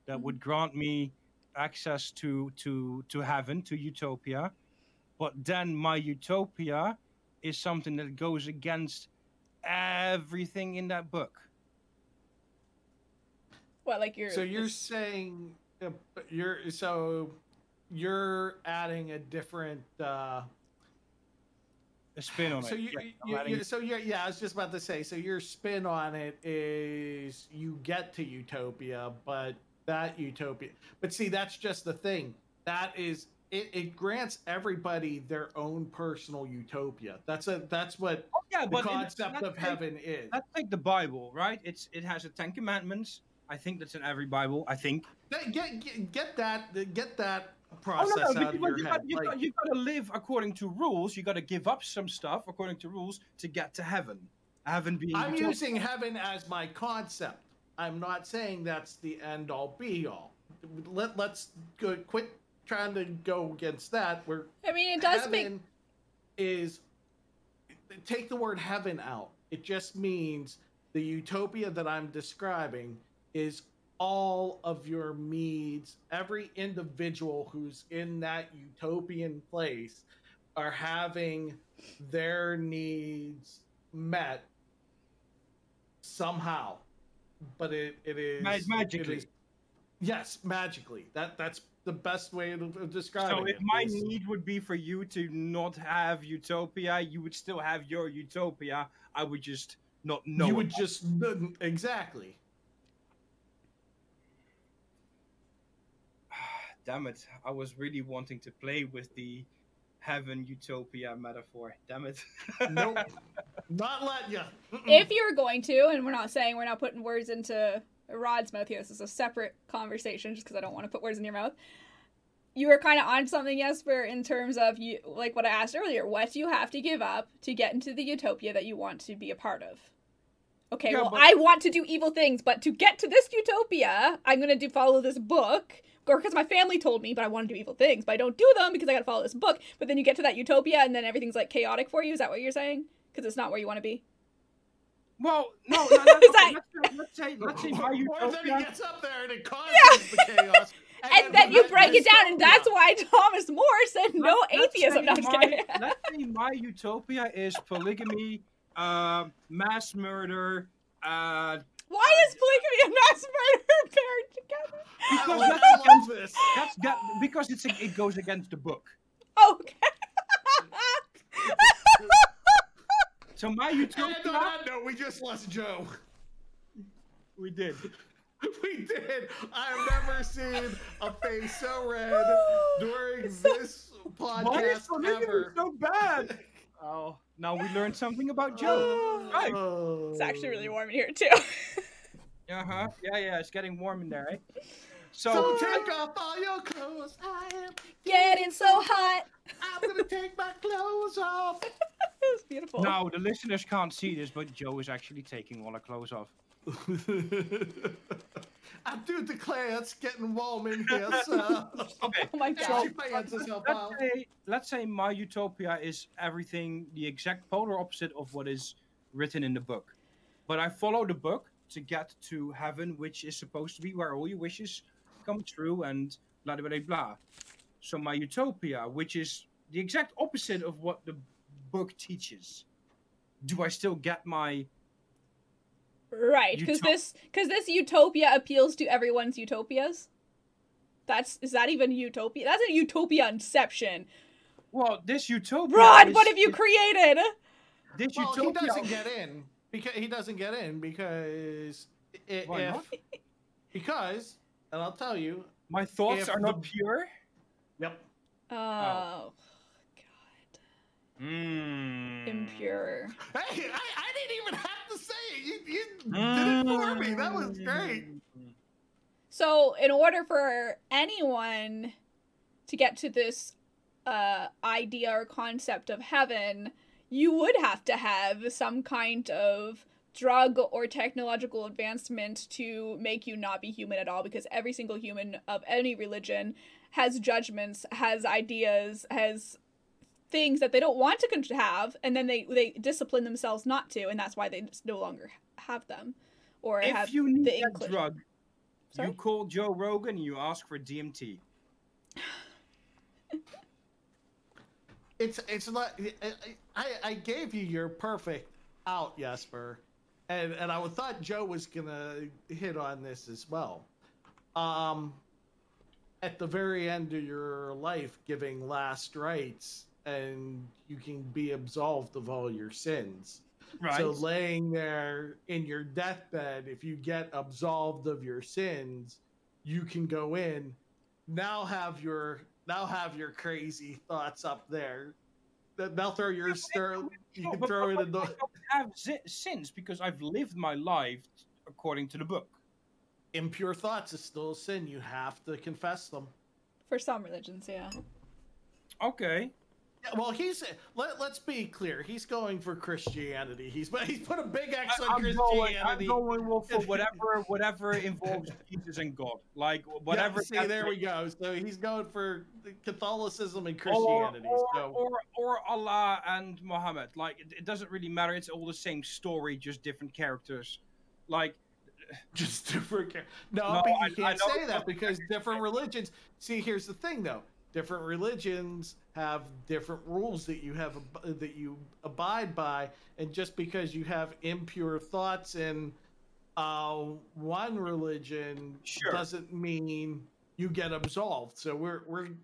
that would grant me access to to to heaven, to utopia, but then my utopia is something that goes against everything in that book. What, like you're So you're saying uh, you're so you're adding a different uh Spin on so it. You, yeah, you, adding... you, so you, yeah, I was just about to say. So your spin on it is you get to utopia, but that utopia. But see, that's just the thing. That is it. It grants everybody their own personal utopia. That's a that's what Oh, yeah, the concept of take- heaven is. That's like the Bible, right? It's it has the Ten Commandments. I think that's in every Bible. I think. Get, get- get that get that Oh, no, no, out of your you, head. got, you, Like, got, you got to live according to rules. You've got to give up some stuff according to rules to get to heaven. Heaven being. I'm utopia. using heaven as my concept. I'm not saying that's the end all be all. Let let's go, quit trying to go against that. We're I mean, it does heaven make is take the word heaven out. It just means the utopia that I'm describing is all of your needs. Every individual who's in that utopian place are having their needs met somehow. But it, it is Ma- it magically. is- yes, magically. That that's the best way of describing So if it. my is- need would be for you to not have utopia, you would still have your utopia. I would just not know. you would just exactly. Damn it! I was really wanting to play with the heaven utopia metaphor. Damn it! Nope, not let you. if you were going to, and we're not saying we're not putting words into Rod's mouth here. This is a separate conversation, just because I don't want to put words in your mouth. You were kind of on something, yes, Jesper, in terms of you, like what I asked earlier. What do you have to give up to get into the utopia that you want to be a part of? Okay, Yeah, well, but- I want to do evil things, but to get to this utopia, I'm gonna do follow this book, or because my family told me, but I want to do evil things, but I don't do them because I gotta follow this book. But then you get to that utopia, and then everything's like chaotic for you. Is that what you're saying? Because it's not where you want to be. well, no, no, no, no, Is that- let's, say, let's say, let's say my Or then he gets up there and it causes the chaos. And then you break it down, and that's why Thomas More said no Let- let's atheism. say No, I'm just my- kidding. let's say my utopia is polygamy, uh, mass murder. Uh, Why is polygamy and mass murder paired together? Because love- that's I this. that's that because it's it goes against the book. Okay. So my And utopia, on that note, we just lost Joe. we did. We did. I've never seen a face so red during this podcast Why is podcast polygamy ever. so bad? Oh, now we learned something about Joe. Right. It's actually really warm in here too. Uh huh. Yeah, yeah. It's getting warm in there, right? So, So take off all your clothes. I am. Getting so hot. I'm gonna take my clothes off. It was beautiful. now the listeners can't see this, but Joe is actually taking all her clothes off. I do declare it's getting warm in here, so. Okay. Oh my god. she pants herself Let's say, let's say my utopia is everything the exact polar opposite of what is written in the book. But I follow the book to get to heaven, which is supposed to be where all your wishes come true and blah blah blah blah. So my utopia, which is the exact opposite of what the book teaches, do I still get my Right, because Utop- this because this utopia appeals to everyone's utopias. That's is that even utopia? That's a utopia inception. well? This utopia. Rod, is- what have you is- created? This Well, he utopia. doesn't get in because he doesn't get in because i- Why if not? because and I'll tell you. My thoughts are not the- pure. Yep. Oh, god, Mm. impure. Hey, I, I didn't even have to say it. You, you did it for me. That was great. So, in order for anyone to get to this uh, idea or concept of heaven, you would have to have some kind of drug or technological advancement to make you not be human at all because every single human of any religion has judgments, has ideas, has things that they don't want to have and then they they discipline themselves not to and that's why they just no longer have them or if have you need the that inclination. drug, Sorry? you call Joe Rogan and you ask for DMT. It's it's not. I I gave you your perfect out, Jesper, and and I thought Joe was gonna hit on this as well. Um, at the very end of your life, giving last rites, and you can be absolved of all your sins. Right. So laying there in your deathbed, if you get absolved of your sins, you can go in. Now have your now have your crazy thoughts up there. Th- Now throw your stir. You can throw it in the I don't have si- sins because I've lived my life according to the book. impure thoughts is still a sin. You have to confess them. for some religions yeah Okay. Yeah, well, he's let, let's be clear. He's going for Christianity. He's but he's put a big X on I'm going, I'm Christianity. going well for whatever whatever involves Jesus and God. Like whatever. Yeah, see, there we go. So he's going for Catholicism and Christianity. or, so or, or Allah and Muhammad. Like it, it doesn't really matter. It's all the same story, just different characters. Like just different. char- No, No, but I- you I can't know say that because different religions. See, here's the thing, though. Different religions have different rules that you have that you abide by, and just because you have impure thoughts in uh, one religion Sure. doesn't mean you get absolved. So we're we're. we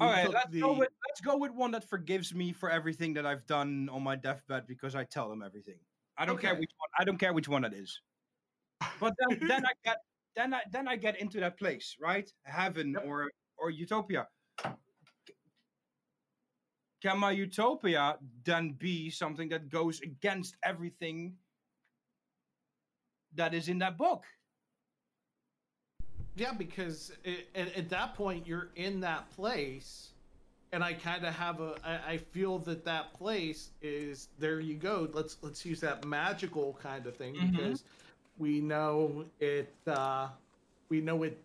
all right, let's the- go with let's go with one that forgives me for everything that I've done on my deathbed because I tell them everything. I don't care which one. I don't care which one it is. But then, then I get then I then I get into that place, right? Heaven Yep. or or utopia. Can my utopia then be something that goes against everything that is in that book? Yeah, because it, at, at that point you're in that place, and I kind of have a. I, I feel that that place is there. You go. Let's let's use that magical kind of thing Mhm. because we know it. Uh, we know it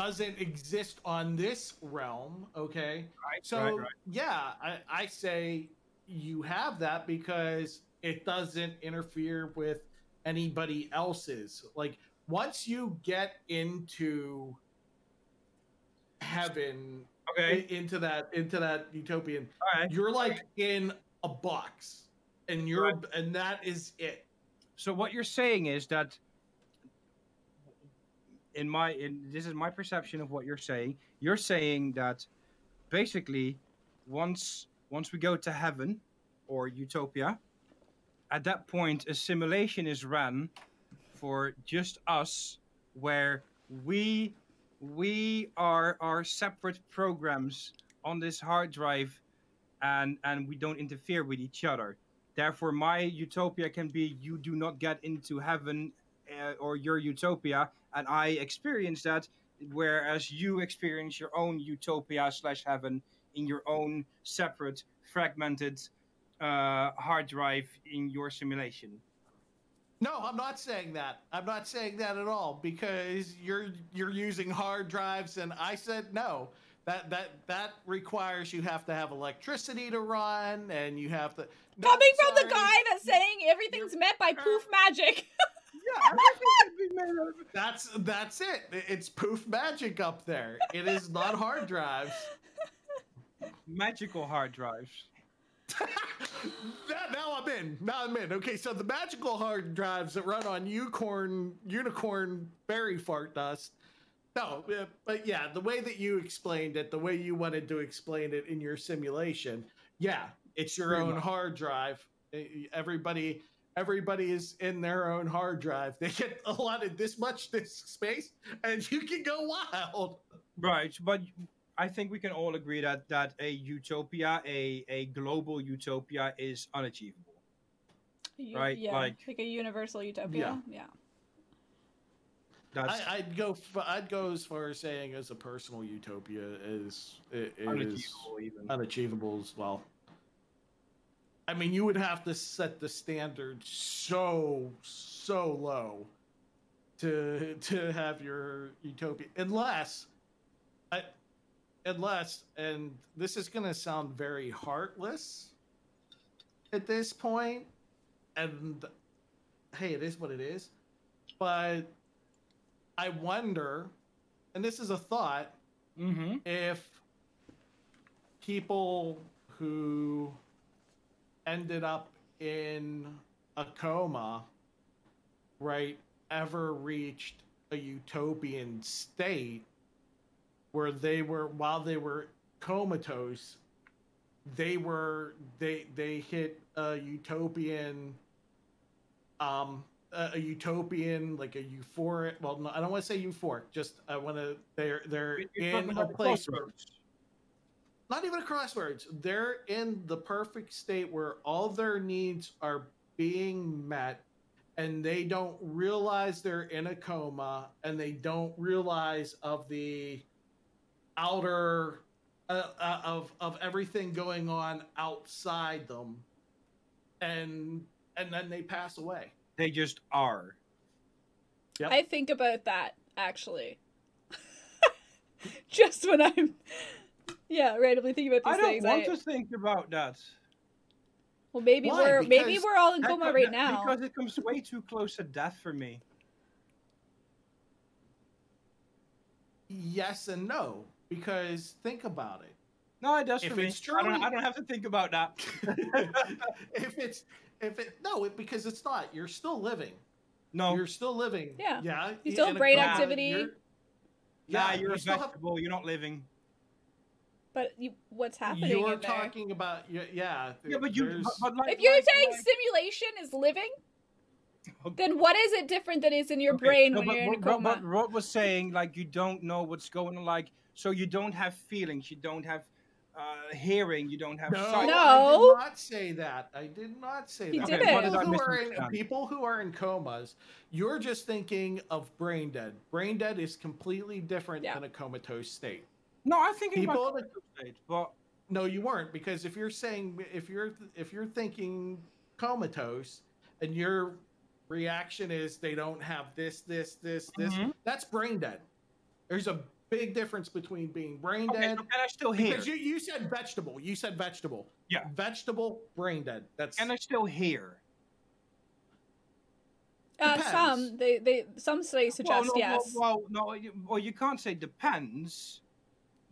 doesn't exist on this realm. Okay, Right. so right, right. yeah, I, I say you have that because it doesn't interfere with anybody else's. Like once you get into heaven, Okay. into that into that utopian, All right. you're like in a box, and you're and that is it. So what you're saying is that in my in this is my perception of what you're saying. You're saying that basically once once we go to heaven or utopia, at that point a simulation is ran for just us where we we are our separate programs on this hard drive and and we don't interfere with each other Therefore, my utopia can be you do not get into heaven uh, or your utopia, and I experience that, whereas you experience your own utopia slash heaven in your own separate, fragmented uh, hard drive in your simulation. No, I'm not saying that. I'm not saying that at all because you're you're using hard drives, and I said no. That that that requires you have to have electricity to run, and you have to. No, Coming from the guy that's saying everything's met by poof magic. Yeah, everything can be made out of- That's that's it. It's poof magic up there. It is not hard drives. magical hard drives. That- now I'm in. Now I'm in. Okay, so the magical hard drives that run on unicorn unicorn berry fart dust. No, uh, but yeah, the way that you explained it, the way you wanted to explain it in your simulation, yeah, it's your Pretty own much. hard drive. Everybody, everybody is in their own hard drive. They get allotted this much disk space, and you can go wild. Right, but I think we can all agree that that a utopia, a a global utopia, is unachievable. You- Right, Yeah, like- like a universal utopia. Yeah. That's I, I'd go. f- I'd go as far as saying as a personal utopia is it, it is unachievable even. unachievable as well. I mean, you would have to set the standard so so low to to have your utopia, unless, I, unless, and this is going to sound very heartless at this point, and hey, it is what it is, but I wonder, and this is a thought, Mm-hmm. if people who ended up in a coma, right, ever reached a utopian state where they were while they were comatose, they were they they hit a utopian um a, a utopian like a euphoric well no, i don't want to say euphoric just i want to they're they're You're in a place. Not even a crossroads. They're in the perfect state where all their needs are being met and they don't realize they're in a coma and they don't realize of the outer uh, uh, of of everything going on outside them and and then they pass away. They just are. Yep. I think about that actually. Just when I'm, yeah, randomly thinking about I don't things. want I- to think about that. well, maybe Why? we're maybe we're all in coma right now. Because it comes way too close to death for me. Yes and no because think about it. No, it does If for me. it's I don't, I don't have to think about that. if it's if it no, it, because it's not. You're still living. no, You're still living. Yeah. Yeah. You still have a brain coma, activity. you're- nah, yeah, you're you a still have- You're not living. But you, what's happening You're in there? talking about yeah, yeah. Yeah, but you. But, but like, if you're like- saying like- simulation is living, Okay. then what is it different that is in your Okay, brain no, when but, you're in a but- but- coma? But Rod was saying like you don't know what's going on, like so you don't have feelings, you don't have uh, hearing, you don't have no, sight. No. I did not say that. I did not say You that. did Okay, what it. did I People who, are in, people who are in comas, you're just thinking of brain dead. Brain dead is completely different Yeah. than a comatose state. No, I'm thinking People about that- state, but No, you weren't because if you're saying if you're if you're thinking comatose and your reaction is they don't have this this this this Mhm. that's brain dead. There's a big difference between being brain okay, dead so can I still hear? because you, you said vegetable. You said vegetable. Yeah. Vegetable, brain dead. That's Can I still hear? Uh, some they they some studies suggest well, no, yes. Well, well, no, you, well, you can't say depends.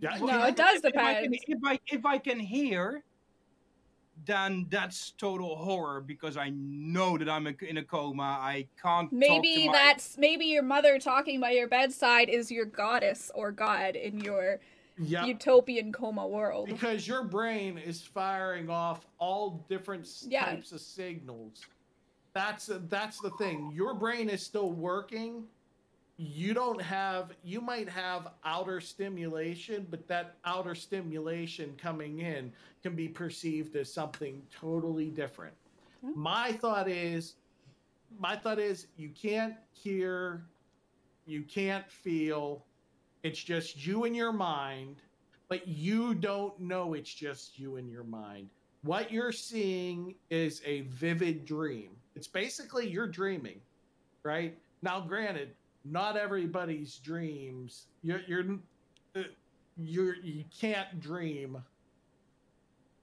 Yeah, No, yeah. it does If I, can, depend. if I if I can hear, then that's total horror because I know that I'm in a coma. I can't. talk to Maybe my- that's maybe your mother talking by your bedside is your goddess or god in your Yeah. utopian coma world. because your brain is firing off all different Yeah. types of signals. That's that's the thing. Your brain is still working. You don't have. You might have outer stimulation, but that outer stimulation coming in can be perceived as something totally different. Hmm. My thought is, my thought is, you can't hear, you can't feel. It's just you and your mind but you don't know it's just you and your mind. What you're seeing is a vivid dream. It's basically you're dreaming, right? Now, granted, not everybody's dreams. You're you're uh, you're you can't dream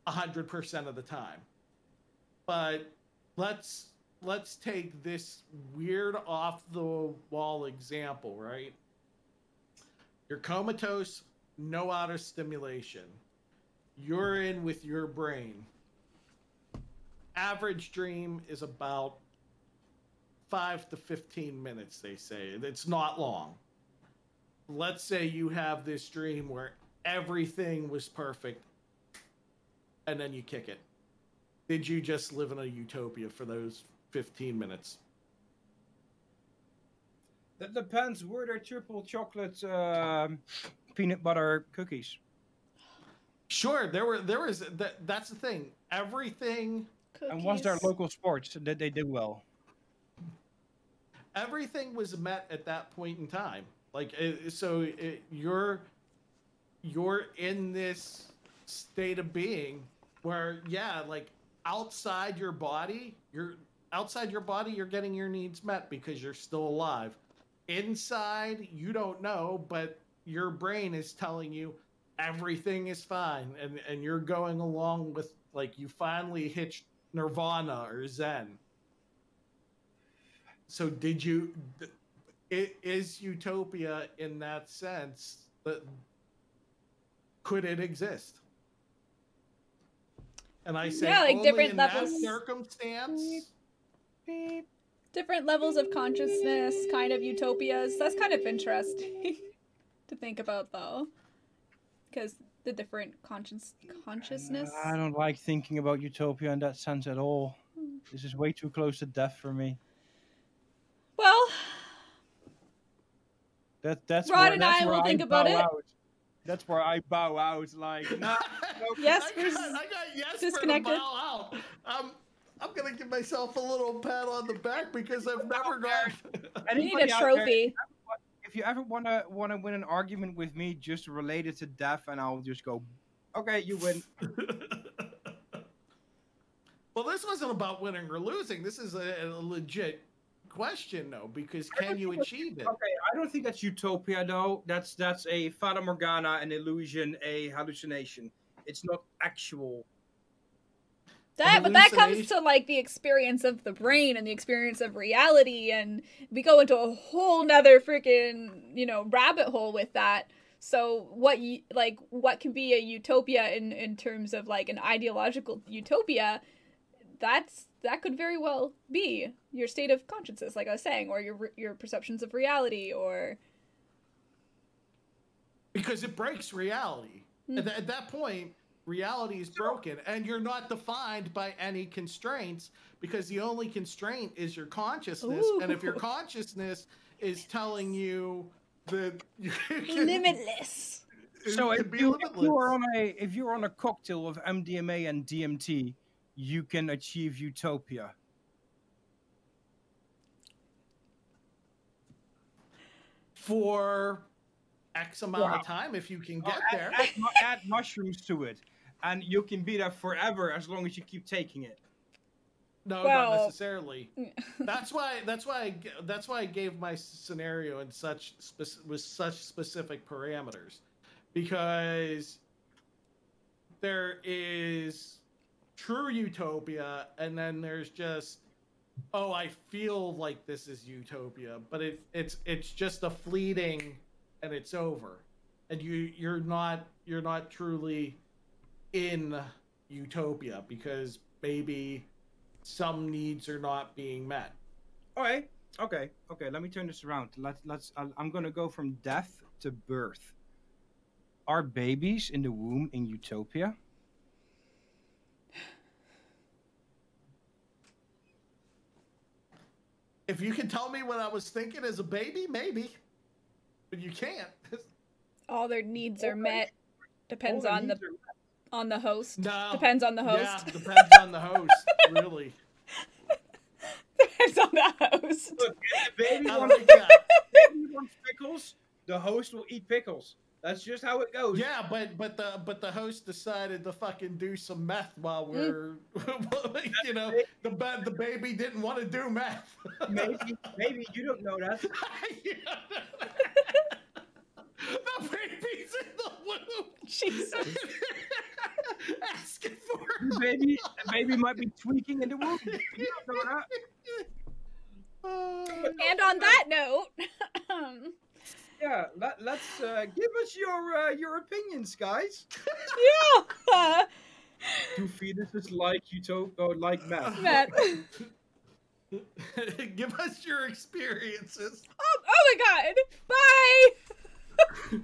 hundred percent of the time. But let's let's take this weird off the wall example, right? You're comatose, no outer stimulation. You're in with your brain. Average dream is about five to 15 minutes, they say. It's not long. Let's say you have this dream where everything was perfect and then you kick it. Did you just live in a utopia for those 15 minutes? That depends. Were there triple chocolate um, peanut butter cookies? Sure, there were there was that that's the thing. Everything And was there local sports that they do well? Everything was met at that point in time. Like so, it, you're you're in this state of being where yeah, like outside your body, you're outside your body, you're getting your needs met because you're still alive. Inside, you don't know, but your brain is telling you everything is fine and and you're going along with like you finally hit nirvana or zen so did you it is utopia in that sense but could it exist and i say Yeah, like only different in levels. that circumstance Beep. Different levels of consciousness, kind of utopias. That's kind of interesting to think about, though, because the different conscious consciousness. I don't like thinking about utopia in that sense at all. This is way too close to death for me. Well, That that's Rod where, and that's I where will think about it. Out. That's where I bow out. Like, no, Yes, I we're got, I got yes disconnected. for the bow out. Um, I'm gonna give myself a little pat on the back because I've never gone. I need a out there, trophy. if you ever wanna wanna win an argument with me, just related to death, and I'll just go, okay, you win. well, this wasn't about winning or losing. This is a, a legit question, though, because can you achieve it? Okay, I don't think that's utopia though. That's that's a fata morgana, an illusion, a hallucination. It's not actual. That, but that comes to like the experience of the brain and the experience of reality, and we go into a whole nother freaking you know rabbit hole with that. So what you like what can be a utopia in in terms of like an ideological utopia? That's that could very well be your state of consciousness, like I was saying, or your your perceptions of reality, or Because it breaks reality. Hmm. At, th- at that point, reality is broken, and you're not defined by any constraints because the only constraint is your consciousness. And if your consciousness is telling you that you can, limitless. So if be you, if you are on a if you're on a cocktail of MDMA and DMT, you can achieve utopia. for X amount Wow. of time if you can Oh, get add- there. Add, mu- add mushrooms to it, and you can be there forever as long as you keep taking it. No, Well- not necessarily. That's why. That's why. I, g- that's why I gave my scenario in such spec- with such specific parameters, because there is true utopia, and then there's just, oh, I feel like this is utopia, but it it's it's just a fleeting, and it's over, and you you're not you're not truly in utopia because maybe some needs are not being met. All right. okay, okay. Let me turn this around. Let let's. i I'm gonna go from death to birth. Are babies in the womb in utopia? If you can tell me what I was thinking as a baby, maybe, but you can't. All their needs are met. Depends on the on the host. No. Depends on the host. Yeah, host. depends on the host, really. Depends on the host. Look, if the baby I wants, like that. baby wants pickles, the host will eat pickles. That's just how it goes. Yeah, but but the but the host decided to fucking do some meth while Hmm. we're, you know, the ba- the baby didn't want to do meth. Maybe, maybe you don't know that. the baby's in the womb. Jesus. Asking for The baby, the baby might be tweaking in the womb. You don't know that. Uh, And on that note, um, Yeah, let, let's uh, give us your uh, your opinions, guys. yeah, Do fetuses like utopia or like meth? Matt. Give us your experiences. Oh, oh my God! Bye.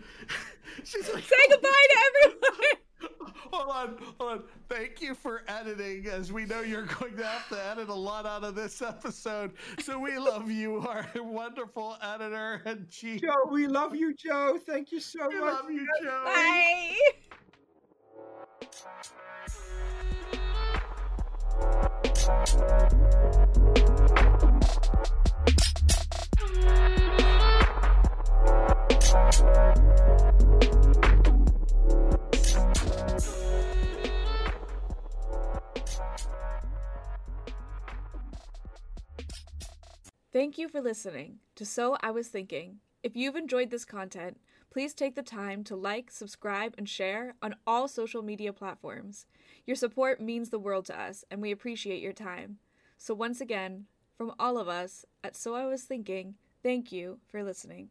She's like, Say goodbye to everyone hold on, hold on. Thank you for editing, as we know you're going to have to edit a lot out of this episode. So we love you, our wonderful editor and chief. Joe, we love you, Joe. Thank you so we much. We love you, Joe. Bye. Bye. Thank you for listening to So I Was Thinking. If you've enjoyed this content, please take the time to like, subscribe, and share on all social media platforms. Your support means the world to us, and we appreciate your time. So, once again, from all of us at So I Was Thinking, thank you for listening.